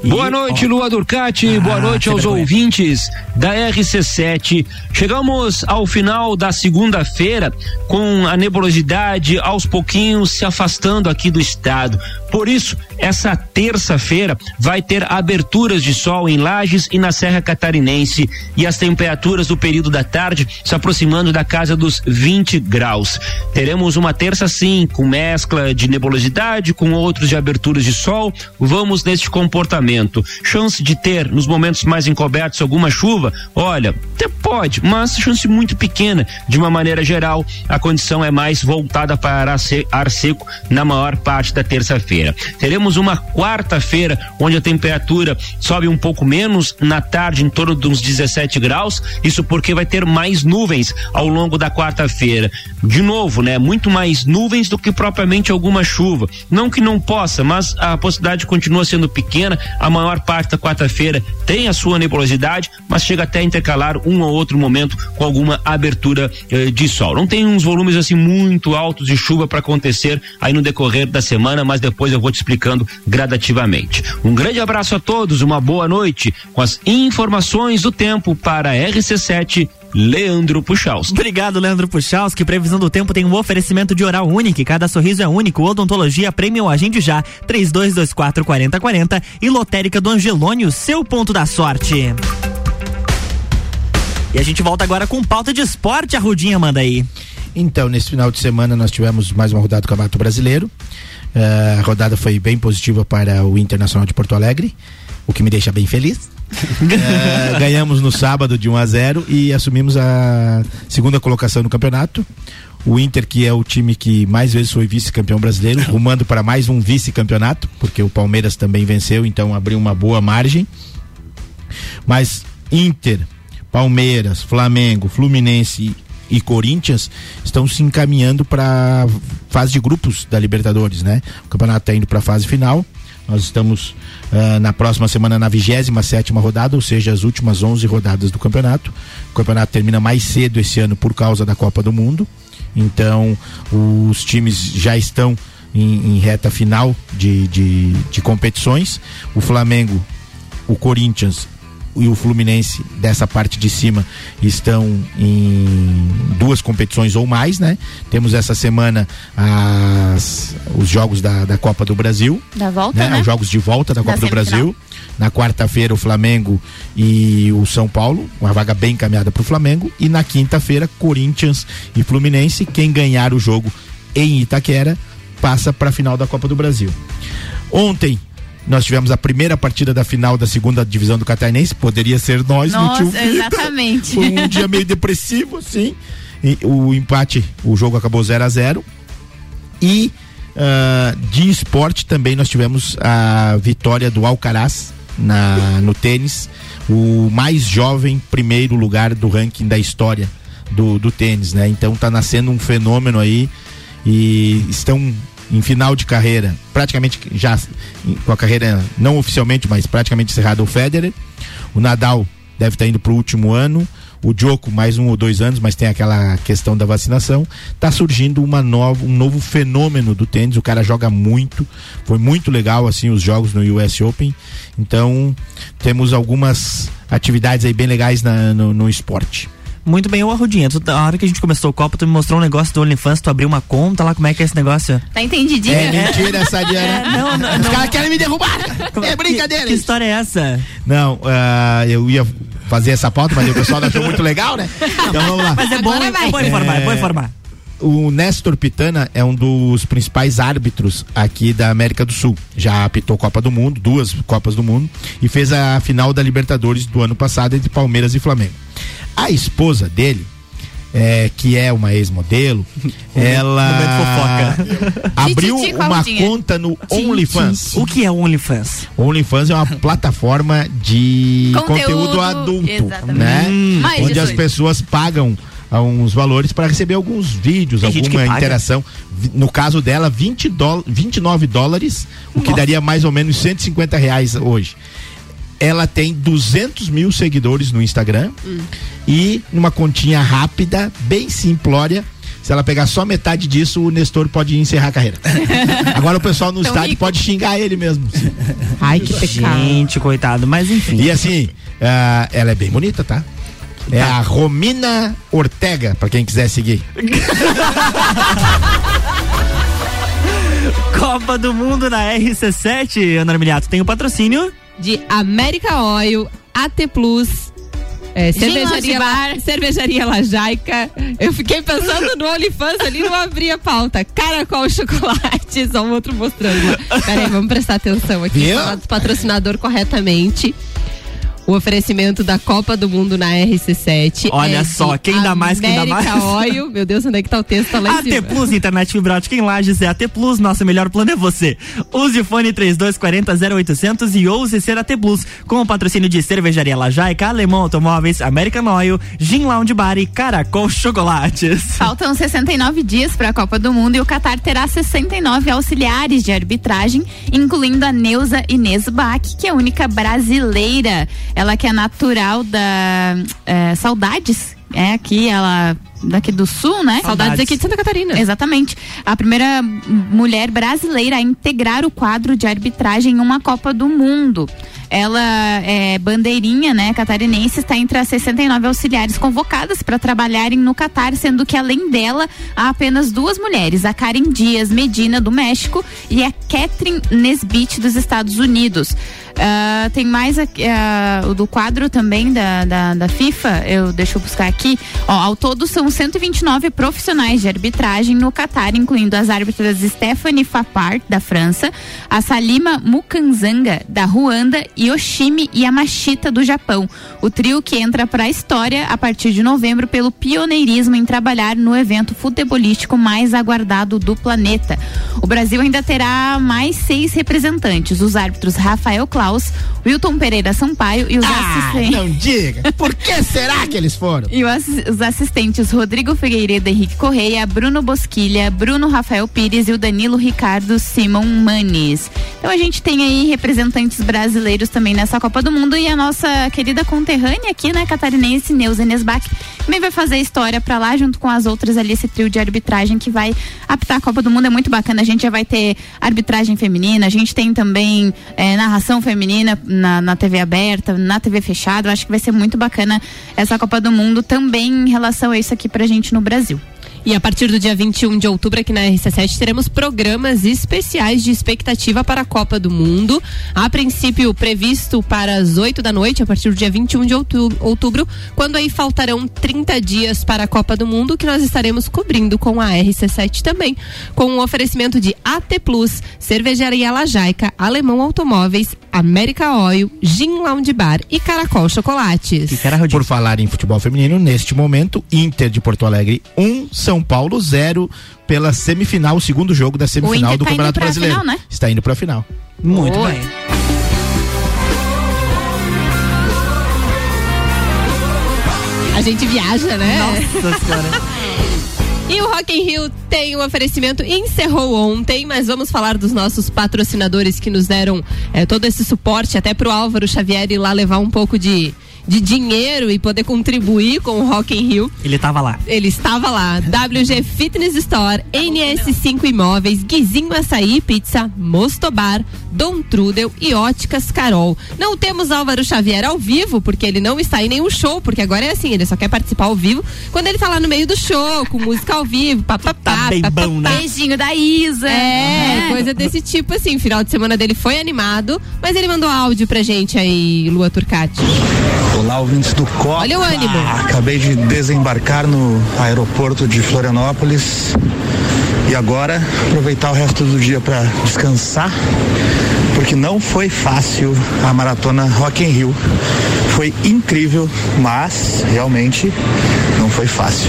Boa noite, Lua Durcati. Ah, Boa noite aos vergonha. ouvintes da RC7. Chegamos ao final da segunda-feira com a nebulosidade aos pouquinhos se afastando aqui do estado. Por isso, essa terça-feira vai ter aberturas de sol em Lages e na Serra Catarinense e as temperaturas do período da tarde se aproximando da casa dos 20 graus. Teremos uma terça sim, com mescla de nebulosidade, com outros de aberturas de sol. Vamos neste comportamento. Chance de ter, nos momentos mais encobertos, alguma chuva? Olha, até pode, mas chance muito pequena. De uma maneira geral, a condição é mais voltada para ar se- ar seco na maior parte da terça-feira. Teremos uma quarta-feira onde a temperatura sobe um pouco menos, na tarde em torno de uns 17 graus. Isso porque vai ter mais nuvens ao longo da quarta-feira. De novo, né? Muito mais nuvens do que propriamente alguma chuva. Não que não possa, mas a possibilidade continua sendo pequena. A maior parte da quarta-feira tem a sua nebulosidade, mas chega até a intercalar um ou outro momento com alguma abertura eh, de sol. Não tem uns volumes assim muito altos de chuva para acontecer aí no decorrer da semana, mas depois eu vou te explicando gradativamente. Um grande abraço a todos, uma boa noite com as informações do tempo para a RC7 Leandro Puchalski. Obrigado, Leandro Puchalski. Previsão do tempo tem um oferecimento de oral único. Cada sorriso é único. Odontologia Prêmio Agende Já. 3224 4040 e Lotérica do Angelone, o seu ponto da sorte. E a gente volta agora com pauta de esporte. A Rudinha manda aí. Então, nesse final de semana nós tivemos mais uma rodada do Campeonato Brasileiro. Eh, a rodada foi bem positiva para o Internacional de Porto Alegre, o que me deixa bem feliz. Eh, ganhamos no sábado de 1 a 0 e assumimos a segunda colocação no campeonato. O Inter, que é o time que mais vezes foi vice-campeão brasileiro, rumando para mais um vice-campeonato, porque o Palmeiras também venceu, então abriu uma boa margem. Mas Inter, Palmeiras, Flamengo, Fluminense e, Corinthians estão se encaminhando para fase de grupos da Libertadores, né? O campeonato está indo para a fase final. Nós estamos ah, na próxima semana na 27 sétima rodada, ou seja, as últimas 11 rodadas do campeonato. O campeonato termina mais cedo esse ano por causa da Copa do Mundo. Então, os times já estão em, em reta final de, de, de competições. O Flamengo, o Corinthians e o Fluminense dessa parte de cima estão em duas competições ou mais, né? Temos essa semana as, os jogos da, da Copa do Brasil. Da volta, né? né? Os jogos de volta da Da Copa do. Brasil. Na quarta-feira, o Flamengo e o São Paulo, uma vaga bem encaminhada para o Flamengo. E na quinta-feira, Corinthians e Fluminense. Quem ganhar o jogo em Itaquera passa para a final da Copa do Brasil. Ontem. Nós tivemos a primeira partida da final da segunda divisão do Catarinense. Poderia ser nós no Nossa, Tio exatamente. Foi um dia meio depressivo, sim. E o empate, o jogo acabou 0 a 0 E ah, de esporte também nós tivemos a vitória do Alcaraz na, no tênis, o mais jovem primeiro lugar do ranking da história do, do tênis, né? Então tá nascendo um fenômeno aí e estão em final de carreira, praticamente já com a carreira não oficialmente, mas praticamente encerrada o Federer. O Nadal deve estar indo para o último ano. O Djoko mais um ou dois anos, mas tem aquela questão da vacinação. Tá surgindo uma nova, um novo fenômeno do tênis. O cara joga muito. Foi muito legal assim os jogos no US Open. Então temos algumas atividades aí bem legais na- no, no esporte. Muito bem, ô Arrudinha, tu, a hora que a gente começou o Copa, tu me mostrou um negócio do OnlyFans, tu abriu uma conta lá, como é que é esse negócio? Tá entendidinho? É mentira essa Diana. É, não, não, Os não. caras querem me derrubar. É brincadeira. Que, que história é essa? Não, ah, eu ia fazer essa pauta, mas o pessoal achou muito legal, né? Então vamos lá. Mas é bom, é bom informar, é bom informar. O Néstor Pitana é um dos principais árbitros aqui da América do Sul. Já apitou Copa do Mundo, duas Copas do Mundo, e fez a final da Libertadores do ano passado entre Palmeiras e Flamengo. A esposa dele, é, que é uma ex-modelo, ela abriu uma conta no OnlyFans. O que é OnlyFans? OnlyFans é uma plataforma de conteúdo, Conteúdo, adulto, exatamente. né? Hum. Mais Onde as 18. pessoas pagam uns valores para receber alguns vídeos, Tem alguma interação. No caso dela, 20 dó 29 dólares, o que daria mais ou menos 150 reais hoje. Ela tem 200 mil seguidores no Instagram Hum. e numa continha rápida, bem simplória. Se ela pegar só metade disso, o Nestor pode encerrar a carreira. Agora o pessoal no Tão estádio rico. pode xingar ele mesmo. Ai, que pecado. Gente, coitado, mas enfim. E assim, ah, ela é bem bonita, tá? É a Romina Ortega, pra quem quiser seguir. Copa do Mundo na RC7, Ana Armiliato, tem o patrocínio. De América Oil, AT Plus. É, cervejaria, La, cervejaria Lajaica. Eu fiquei pensando no OnlyFans ali, não abri a pauta. Caracol Chocolate, só um outro mostrando. Peraí, vamos prestar atenção aqui. Falar do patrocinador corretamente. O oferecimento da Copa do Mundo na RC7. Olha é só, quem dá mais, quem dá América mais. Oil. Meu Deus, onde é que tá o texto? Tá lá AT. Plus, internet fibra ótica em Lages é AT Plus, nosso melhor plano é você. Use o fone 3240 0800 e ouse ser AT Plus, com o patrocínio de Cervejaria Lajaica, Alemão Automóveis, American Oil, Gin Lounge Bar e Caracol Chocolates. Faltam 69 dias para a Copa do Mundo e o Catar terá 69 auxiliares de arbitragem, incluindo a Neuza Inês Bach, que é a única brasileira. Ela que é natural da eh, Saudades, é aqui, ela daqui do sul, né? Saudades aqui de Santa Catarina. Exatamente. A primeira mulher brasileira a integrar o quadro de arbitragem em uma Copa do Mundo. Ela é bandeirinha, né, catarinense, está entre as 69 auxiliares convocadas para trabalharem no Catar, sendo que além dela há apenas duas mulheres, a Karen Dias Medina do México e a Catherine Nesbitt dos Estados Unidos. Ah, tem mais ah, o do quadro também da, da, da FIFA, eu deixa eu buscar aqui. Ó, ao todo são 129 profissionais de arbitragem no Catar, incluindo as árbitras Stephanie Fapart, da França, a Salima Mukanzanga, da Ruanda, Yoshimi Yamashita do Japão. O trio que entra para a história a partir de novembro pelo pioneirismo em trabalhar no evento futebolístico mais aguardado do planeta. O Brasil ainda terá mais seis representantes: os árbitros Rafael Klaus, Wilton Pereira Sampaio e os Ah, assistentes. não diga. Por que será que eles foram? E os assistentes Rodrigo Figueiredo Henrique Correia, Bruno Bosquilha, Bruno Rafael Pires e o Danilo Ricardo Simon Manes. Então a gente tem aí representantes brasileiros também nessa Copa do Mundo e a nossa querida conterrânea aqui, né, catarinense Neuza Nesbach, também vai fazer história pra lá junto com as outras ali, esse trio de arbitragem que vai apitar a Copa do Mundo. É muito bacana. A gente já vai ter arbitragem feminina, a gente tem também eh, narração feminina na, na TV aberta, na TV fechada. Eu acho que vai ser muito bacana essa Copa do Mundo também em relação a isso aqui pra gente no Brasil. E a partir do dia 21 de outubro, aqui na RC7, teremos programas especiais de expectativa para a Copa do Mundo. A princípio, previsto para as 8 da noite, a partir do dia 21 de outu- outubro, quando aí faltarão 30 dias para a Copa do Mundo, que nós estaremos cobrindo com a RC7 também. Com um oferecimento de AT Plus, Cervejaria Lajaica, Alemão Automóveis, América Oil, Gin Lounge Bar e Caracol Chocolates. Por falar em futebol feminino, neste momento, Inter de Porto Alegre 1, São Paulo 0 pela semifinal, o segundo jogo da semifinal do tá indo Campeonato pra Brasileiro. final, né? Está indo para a final. Muito Oi. bem. A gente viaja, né? Nossa senhora. E o Rock in Rio tem um oferecimento, encerrou ontem, mas vamos falar dos nossos patrocinadores que nos deram eh, todo esse suporte até pro Álvaro Xavier ir lá levar um pouco de, de dinheiro e poder contribuir com o Rock in Rio. Ele tava lá. Ele estava lá. WG Fitness Store, NS5 Imóveis, Guizinho Açaí Pizza, Mostobar, Dom Trudel e Óticas Carol. Não temos Álvaro Xavier ao vivo, porque ele não está em nenhum show, porque agora é assim, ele só quer participar ao vivo quando ele tá lá no meio do show, com música ao vivo, papapá. Tá bem papapá. bom, né? Beijinho da Isa. É, coisa desse tipo assim. Final de semana dele foi animado, mas ele mandou áudio pra gente aí, Lua Turcati. Olá, ouvintes do Copa. Olha o ânimo. Acabei de desembarcar no aeroporto de Florianópolis e agora aproveitar o resto do dia para descansar, porque não foi fácil a maratona Rock in Rio. Foi incrível, mas realmente não foi fácil.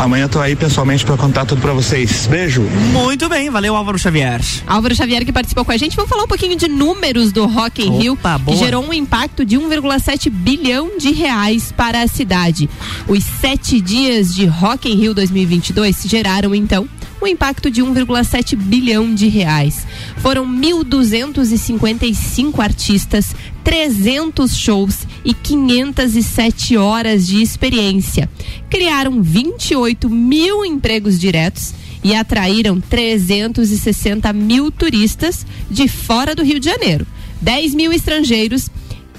Amanhã tô aí pessoalmente para contar tudo para vocês. Beijo. Muito bem, valeu Álvaro Xavier. Álvaro Xavier que participou com a gente. Vamos falar um pouquinho de números do Rock in Rio, Opa, que boa. gerou um impacto de 1,7 bilhão de reais para a cidade. Os sete dias de Rock in Rio 2022 geraram então um impacto de 1,7 bilhão de reais. Foram 1.255 artistas, 300 shows e 507 horas de experiência. Criaram 28 mil empregos diretos e atraíram 360 mil turistas de fora do Rio de Janeiro. 10 mil estrangeiros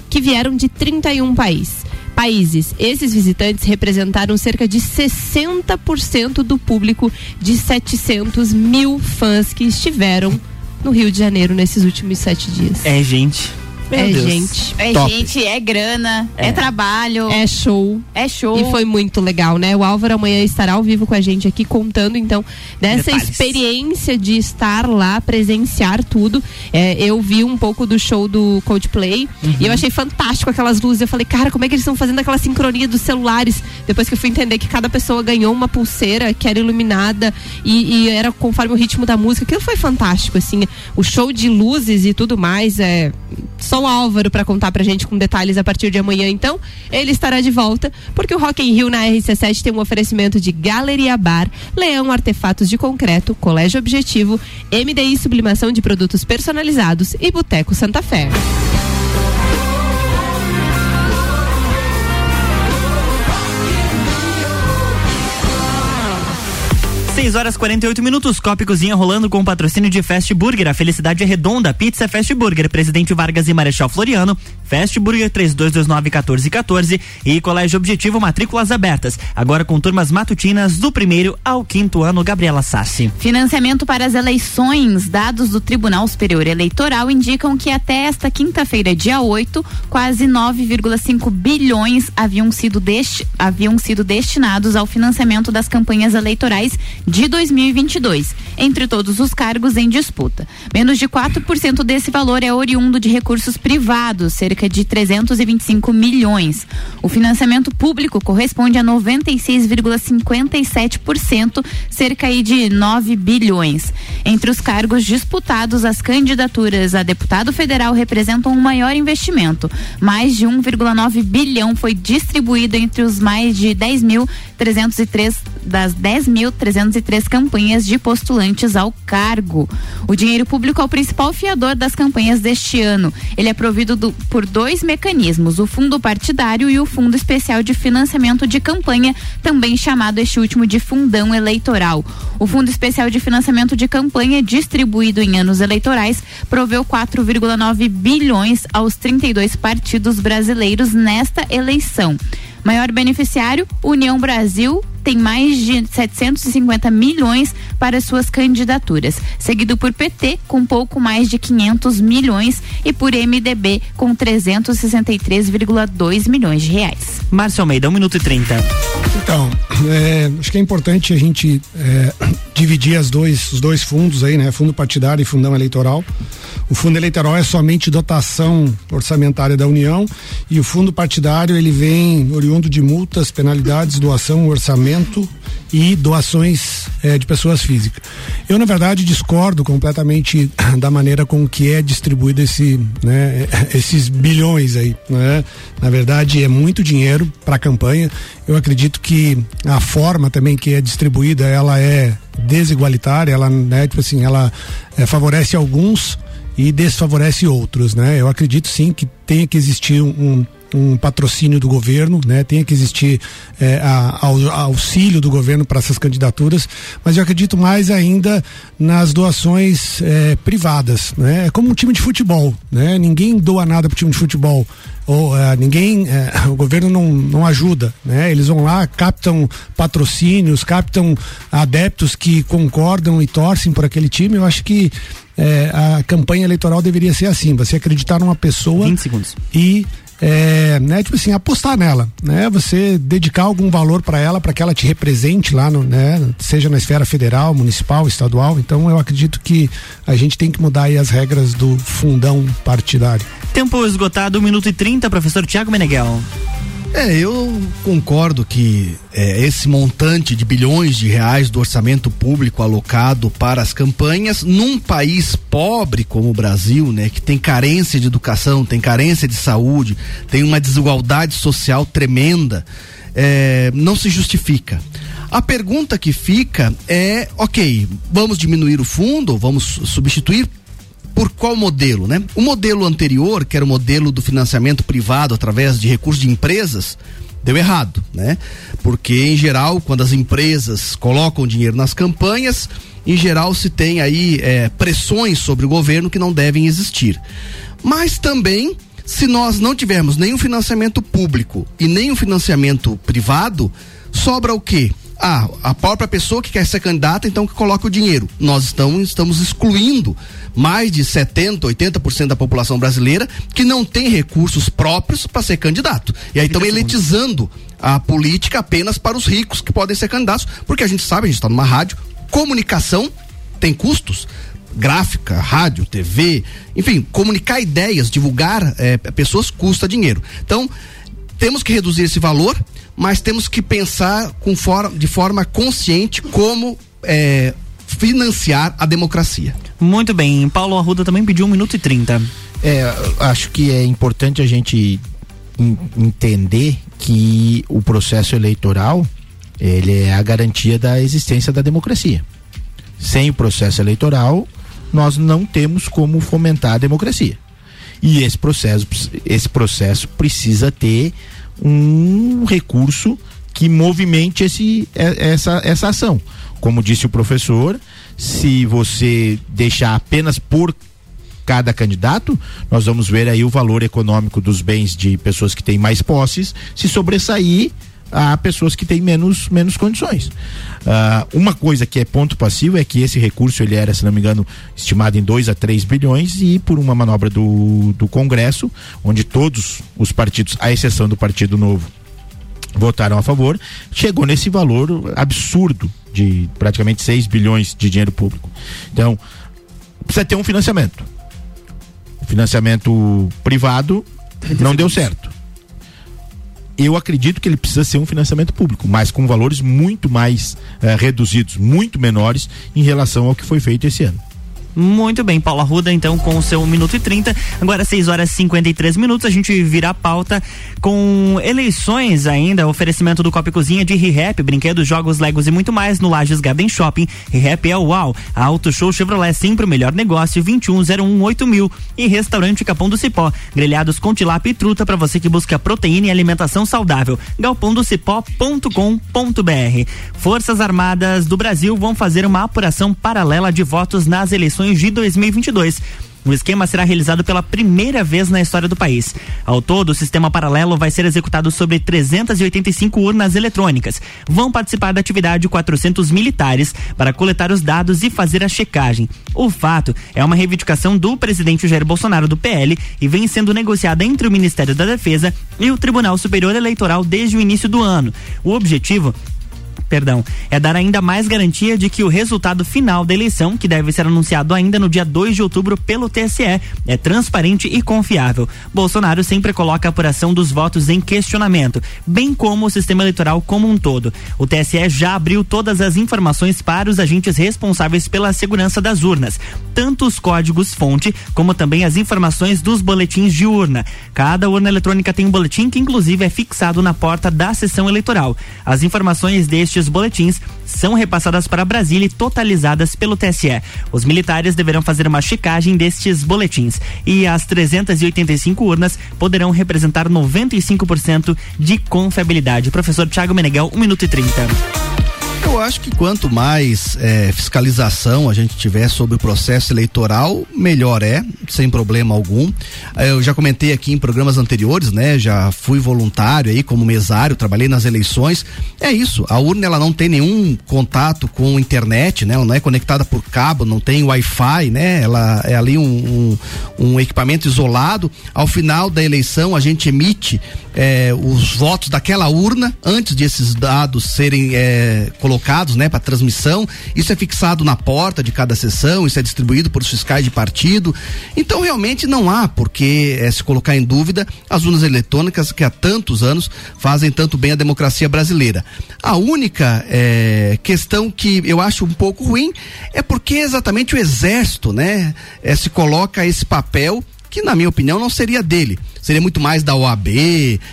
que vieram de 31 países. Países. Esses visitantes representaram cerca de 60% do público de 700 mil fãs que estiveram no Rio de Janeiro nesses últimos sete dias. É, gente. Meu é Deus. gente. É Top. gente, é grana, é, trabalho. É show. É show. E foi muito legal, né? O Álvaro amanhã estará ao vivo com a gente aqui contando, então, dessa Detalhes. experiência de estar lá, presenciar tudo. É, eu vi um pouco do show do Coldplay e eu achei fantástico aquelas luzes. Eu falei, cara, como é que eles estão fazendo aquela sincronia dos celulares? Depois que eu fui entender que cada pessoa ganhou uma pulseira que era iluminada e, e era conforme o ritmo da música. Aquilo foi fantástico, assim. O show de luzes e tudo mais é só o Álvaro para contar pra gente com detalhes a partir de amanhã, então. Ele estará de volta, porque o Rock in Rio na RC7 tem um oferecimento de Galeria Bar, Leão Artefatos de Concreto, Colégio Objetivo, MDI Sublimação de Produtos Personalizados e Boteco Santa Fé. 6 horas 48 minutos, Copa e Cozinha rolando com o patrocínio de Fast Burger. A felicidade é redonda. Pizza Fast Burger, Presidente Vargas e Marechal Floriano. Fast Burger 3229-1414 e Colégio Objetivo Matrículas Abertas. Agora com turmas matutinas do primeiro ao quinto ano, Gabriela Sassi. Financiamento para as eleições. Dados do Tribunal Superior Eleitoral indicam que até esta quinta-feira, dia 8, quase 9,5 bilhões haviam sido, desti haviam sido destinados ao financiamento das campanhas eleitorais de 2022, entre todos os cargos em disputa. Menos de 4% desse valor é oriundo de recursos privados, cerca de 325 milhões. O financiamento público corresponde a 96,57%, cerca de 9 bilhões. Entre os cargos disputados, as candidaturas a deputado federal representam o um maior investimento. Mais de 1,9 bilhão foi distribuído entre os mais de 10.303 das 10.303 campanhas de postulantes ao cargo. O dinheiro público é o principal fiador das campanhas deste ano. Ele é provido do, por dois mecanismos: o fundo partidário e o fundo especial de financiamento de campanha, também chamado este último de fundão eleitoral. O fundo especial de financiamento de campanha, distribuído em anos eleitorais, proveu 4,9 bilhões aos 32 partidos brasileiros nesta eleição. Maior beneficiário, União Brasil, tem mais de 750 milhões para suas candidaturas, seguido por PT com pouco mais de 500 milhões e por MDB com 363,2 milhões de reais. Márcio Almeida, 1 um minuto e 30. Então, é, acho que é importante a gente é, dividir as dois, os dois fundos aí, né? Fundo partidário e fundão eleitoral. O fundo eleitoral é somente dotação orçamentária da União e o fundo partidário ele vem oriundo de multas, penalidades, doação, orçamento e doações eh, de pessoas físicas. Eu na verdade discordo completamente da maneira com que é distribuído esse, né, esses bilhões aí, né? Na verdade é muito dinheiro para a campanha. Eu acredito que a forma também que é distribuída ela é desigualitária, ela né, tipo assim, ela eh, favorece alguns e desfavorece outros, né? Eu acredito sim que tenha que existir um, um patrocínio do governo, né? Tem que existir é, a, a, auxílio do governo para essas candidaturas, mas eu acredito mais ainda nas doações é, privadas, né? É como um time de futebol, né? Ninguém doa nada para o time de futebol ou é, ninguém, é, o governo não, não ajuda, né? Eles vão lá, captam patrocínios, captam adeptos que concordam e torcem por aquele time. Eu acho que é, a campanha eleitoral deveria ser assim: você acreditar numa pessoa 20 segundos. e é, né, tipo assim, apostar nela, né? Você dedicar algum valor para ela, para que ela te represente lá, no, né? Seja na esfera federal, municipal, estadual. Então, eu acredito que a gente tem que mudar aí as regras do fundão partidário. Tempo esgotado, 1 minuto e 30, professor Tiago Meneghel. É, eu concordo que é, esse montante de bilhões de reais do orçamento público alocado para as campanhas, num país pobre como o Brasil, né, que tem carência de educação, tem carência de saúde, tem uma desigualdade social tremenda, é, não se justifica. A pergunta que fica é, ok, vamos diminuir o fundo, vamos substituir por qual modelo, né? O modelo anterior, que era o modelo do financiamento privado através de recursos de empresas, deu errado, né? Porque em geral, quando as empresas colocam dinheiro nas campanhas, em geral se tem aí é, pressões sobre o governo que não devem existir. Mas também, se nós não tivermos nenhum financiamento público e nem um financiamento privado, sobra o quê? Ah, a própria pessoa que quer ser candidata, então que coloca o dinheiro. Nós estamos, estamos excluindo mais de 70, 80% da população brasileira que não tem recursos próprios para ser candidato. E aí estão elitizando a política apenas para os ricos que podem ser candidatos, porque a gente sabe, a gente está numa rádio, comunicação tem custos gráfica, rádio, TV, enfim, comunicar ideias, divulgar é, pessoas custa dinheiro. Então, temos que reduzir esse valor mas temos que pensar com for de forma consciente como é, financiar a democracia. Muito bem. Paulo Arruda também pediu um minuto e trinta. É, acho que é importante a gente entender que o processo eleitoral ele é a garantia da existência da democracia. Sem o processo eleitoral, nós não temos como fomentar a democracia. E esse processo, esse processo precisa ter um recurso que movimente esse, é, essa, essa ação. Como disse o professor, se você deixar apenas por cada candidato, nós vamos ver aí o valor econômico dos bens de pessoas que têm mais posses se sobressair a pessoas que têm menos, menos condições. Uh, uma coisa que é ponto passivo é que esse recurso ele era, se não me engano, estimado em 2 a 3 bilhões e por uma manobra do, do Congresso, onde todos os partidos, à exceção do Partido Novo, votaram a favor, chegou nesse valor absurdo de praticamente 6 bilhões de dinheiro público. Então, precisa ter um financiamento. O financiamento privado não deu certo eu acredito que ele precisa ser um financiamento público, mas com valores muito mais eh, reduzidos, muito menores em relação ao que foi feito esse ano. Muito bem, Paula Ruda, então, com o seu 1 minuto e 30. Agora, 6 horas e 53 minutos, a gente vira a pauta com eleições ainda, oferecimento do Copa Cozinha de ReHap, brinquedos, jogos, legos e muito mais no Lages Garden Shopping. ReHap é o UAU. Auto Show Chevrolet, sempre o melhor negócio, 21018000 mil. E Restaurante Capão do Cipó, grelhados com tilápia e truta para você que busca proteína e alimentação saudável. galpondocipó.com.br. Forças Armadas do Brasil vão fazer uma apuração paralela de votos nas eleições eleições de 2022. O esquema será realizado pela primeira vez na história do país. Ao todo, o sistema paralelo vai ser executado sobre 385 urnas eletrônicas. Vão participar da atividade 400 militares para coletar os dados e fazer a checagem. O fato é uma reivindicação do presidente Jair Bolsonaro do PL e vem sendo negociada entre o Ministério da Defesa e o Tribunal Superior Eleitoral desde o início do ano. O objetivo perdão, é dar ainda mais garantia de que o resultado final da eleição, que deve ser anunciado ainda no dia 2 de outubro pelo TSE, é transparente e confiável. Bolsonaro sempre coloca a apuração dos votos em questionamento, bem como o sistema eleitoral como um todo. O TSE já abriu todas as informações para os agentes responsáveis pela segurança das urnas, tanto os códigos fonte como também as informações dos boletins de urna. Cada urna eletrônica tem um boletim que inclusive é fixado na porta da sessão eleitoral. As informações deste estes boletins são repassadas para Brasília e totalizadas pelo TSE. Os militares deverão fazer uma checagem destes boletins e as 385 urnas poderão representar 95% de confiabilidade. Professor Tiago Meneghel, 1 minuto e 30. Eu acho que quanto mais é, fiscalização a gente tiver sobre o processo eleitoral, melhor é, sem problema algum. É, eu já comentei aqui em programas anteriores, né? Já fui voluntário aí como mesário, trabalhei nas eleições. É isso, a urna ela não tem nenhum contato com internet, né? Ela não é conectada por cabo, não tem Wi-Fi, né? Ela é ali um, um, um equipamento isolado. Ao final da eleição a gente emite é, os votos daquela urna antes de esses dados serem é, colocados né, para transmissão. Isso é fixado na porta de cada sessão, isso é distribuído por fiscais de partido. Então, realmente não há por que eh, se colocar em dúvida as urnas eletrônicas que há tantos anos fazem tanto bem a democracia brasileira. A única eh, questão que eu acho um pouco ruim é porque exatamente o exército, né, eh, se coloca esse papel que na minha opinião não seria dele, seria muito mais da OAB,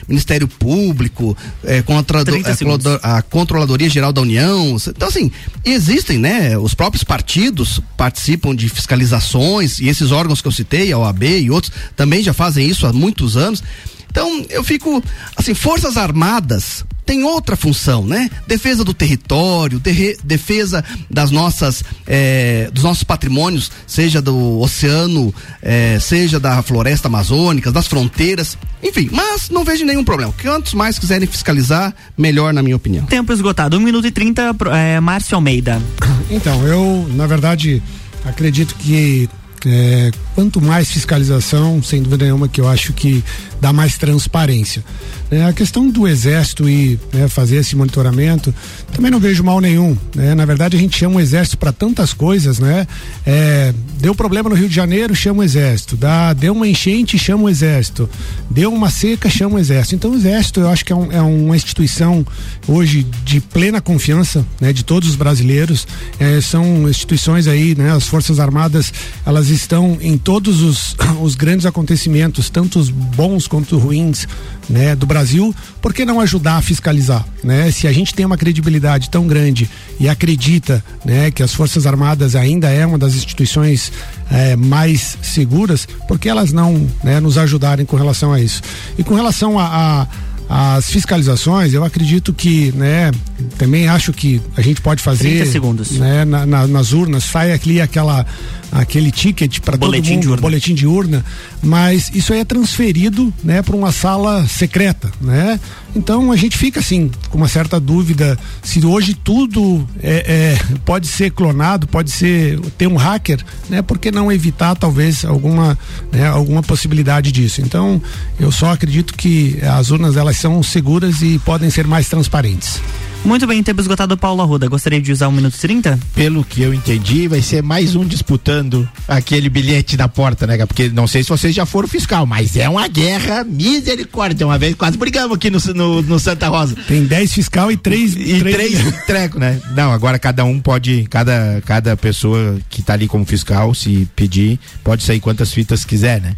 Ministério Público, é, contra é, a Controladoria Geral da União. Então assim, existem, né? Os próprios partidos participam de fiscalizações e esses órgãos que eu citei, a OAB e outros, também já fazem isso há muitos anos. Então, eu fico, assim, Forças Armadas tem outra função, né? Defesa do território, defesa das nossas, eh, dos nossos patrimônios, seja do oceano, eh, seja da floresta amazônica, das fronteiras, enfim, mas não vejo nenhum problema. Quantos mais quiserem fiscalizar, melhor na minha opinião. Tempo esgotado, 1 um minuto e 30, é, Márcio Almeida. Então, eu, na verdade, acredito que é, quanto mais fiscalização, sem dúvida nenhuma, que eu acho que dá mais transparência. É, a questão do exército e né, fazer esse monitoramento, também não vejo mal nenhum. Né? Na verdade, a gente chama o exército para tantas coisas, né? É, deu problema no Rio de Janeiro, chama o exército. Dá, deu uma enchente, chama o exército. Deu uma seca, chama o exército. Então, o exército, eu acho que é, um, é uma instituição hoje de plena confiança, né? De todos os brasileiros. É, são instituições aí, né? As Forças Armadas, elas estão em todos os, os grandes acontecimentos, tanto os bons quanto os ruins, né, do Brasil, por que não ajudar a fiscalizar, né? Se a gente tem uma credibilidade tão grande e acredita, né, que as Forças Armadas ainda é uma das instituições é, mais seguras, por que elas não, né, nos ajudarem com relação a isso? E com relação a, a as fiscalizações, eu acredito que, né, também acho que a gente pode fazer 30 segundos. né, na- na- nas urnas, sai aqui aquela aquele ticket para todo mundo, de urna. boletim de urna, mas isso aí é transferido, né, para uma sala secreta, né? Então a gente fica assim com uma certa dúvida se hoje tudo é, é, pode ser clonado, pode ser ter um hacker, né? Por que não evitar talvez alguma né, alguma possibilidade disso? Então eu só acredito que as urnas elas são seguras e podem ser mais transparentes. Muito bem, tempo esgotado, Paulo Arruda. Gostaria de usar um minuto e 30? Pelo que eu entendi, vai ser mais um disputando aquele bilhete na porta, né? Porque não sei se vocês já foram fiscal, mas é uma guerra misericórdia. Uma vez quase brigamos aqui no, no, no Santa Rosa. Tem 10 fiscal e três e três, treco, né? Não, agora cada um pode, cada, cada pessoa que tá ali como fiscal, se pedir, pode sair quantas fitas quiser, né?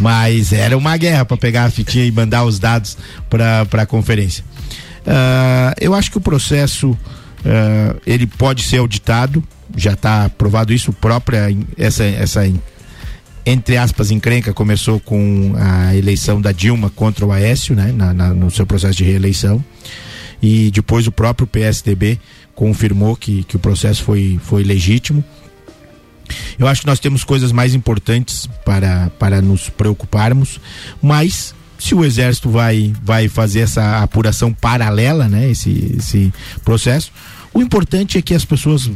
Mas era uma guerra para pegar a fitinha e mandar os dados para para a conferência. Ah, eu acho que o processo ah, ele pode ser auditado, já está aprovado isso própria essa essa entre aspas encrenca começou com a eleição da Dilma contra o Aécio, né, na- na- no seu processo de reeleição e depois o próprio PSDB confirmou que, que o processo foi, foi legítimo. Eu acho que nós temos coisas mais importantes para, para nos preocuparmos, mas se o exército vai, vai fazer essa apuração paralela, né, esse, esse processo, o importante é que as pessoas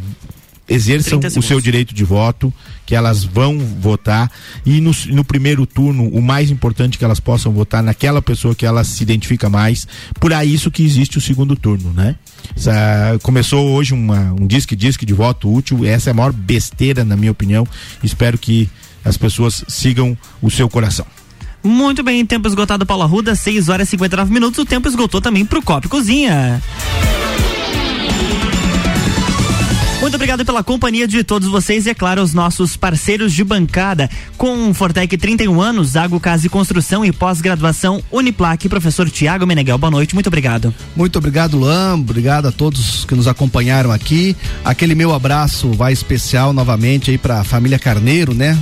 exerçam 30 o seu direito de voto, que elas vão votar e no, no primeiro turno o mais importante é que elas possam votar naquela pessoa que elas se identifica mais. Por aí isso que existe o segundo turno, né? Essa- começou hoje uma, um disque disque de voto útil. Essa é a maior besteira na minha opinião. Espero que as pessoas sigam o seu coração. Muito bem, tempo esgotado, Paulo Arruda, 6 horas e 59 minutos. O tempo esgotou também pro Copo Cozinha. Muito obrigado pela companhia de todos vocês e, é claro, os nossos parceiros de bancada. Com Fortec 31 anos, Água Casa e Construção e pós-graduação Uniplaque, professor Tiago Meneghel. Boa noite, muito obrigado. Muito obrigado, Luan. Obrigado a todos que nos acompanharam aqui. Aquele meu abraço vai especial novamente aí para a família Carneiro, né?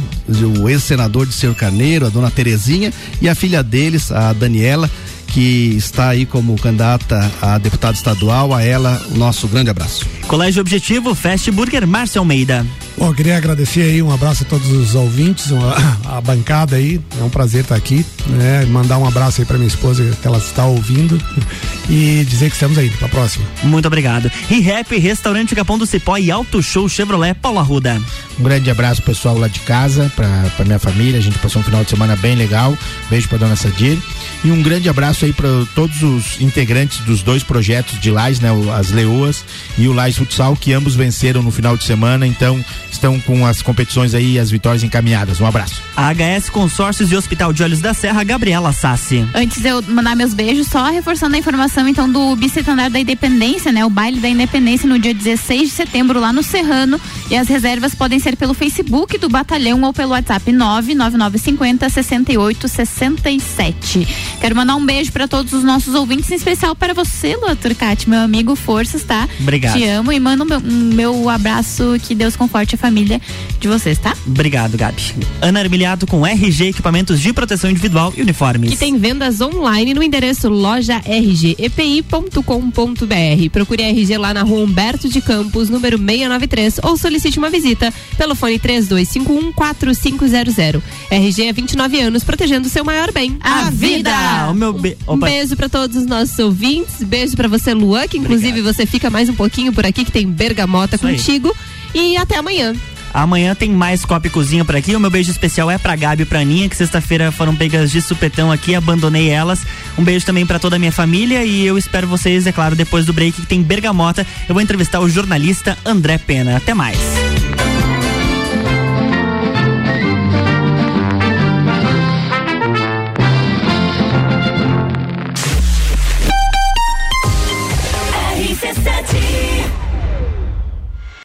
O ex-senador de Senhor Carneiro, a dona Terezinha e a filha deles, a Daniela, que está aí como candidata a deputada estadual. A ela, o nosso grande abraço. Colégio Objetivo, Fast Burger, Márcio Almeida. Bom, eu queria agradecer aí, um abraço a todos os ouvintes, uma- a bancada aí, é um prazer estar aqui, né? Mandar um abraço aí para minha esposa que ela está ouvindo e dizer que estamos aí, pra próxima. Muito obrigado. E Rap, Restaurante Capão do Cipó e Auto Show Chevrolet, Paulo Arruda. Um grande abraço pessoal lá de casa, pra, pra minha família. A gente passou um final de semana bem legal. Beijo pra dona Sadir. E um grande abraço aí para todos os integrantes dos dois projetos de Lais, né? As Leoas e o Lais Futsal, que ambos venceram no final de semana. Então estão com as competições aí e as vitórias encaminhadas. Um abraço. A HS Consórcios e Hospital de Olhos da Serra, Gabriela Sassi. Antes de eu mandar meus beijos, só reforçando a informação então do bicentenário da Independência, né? O baile da Independência no dia 16 de setembro lá no Serrano. E as reservas podem ser pelo Facebook do batalhão ou pelo WhatsApp 99950 6867. Quero mandar um beijo para todos os nossos ouvintes, em especial para você, Lua Turcati, meu amigo. Forças, tá? Obrigado. Te amo e mando um meu, meu abraço. Que Deus conforte a família de vocês, tá? Obrigado, Gabi. Ana Armiliato com RG Equipamentos de Proteção Individual e Uniformes. Que tem vendas online no endereço loja rgepi.com.br. Procure a RG lá na rua Humberto de Campos, número 693, ou solicite uma visita pelo fone 32514500. RG há 29 anos, protegendo o seu maior bem, A vida! O meu be... Um beijo pra todos os nossos ouvintes, beijo pra você, Luan, que inclusive você fica mais um pouquinho por aqui, que tem bergamota Isso aí. contigo. E até amanhã. Amanhã tem mais Copa e Cozinha por aqui. O meu beijo especial é pra Gabi e pra Aninha, que sexta-feira foram pegas de supetão aqui, abandonei elas. Um beijo também pra toda a minha família e eu espero vocês, é claro, depois do break que tem Bergamota. Eu vou entrevistar o jornalista André Pena. Até mais.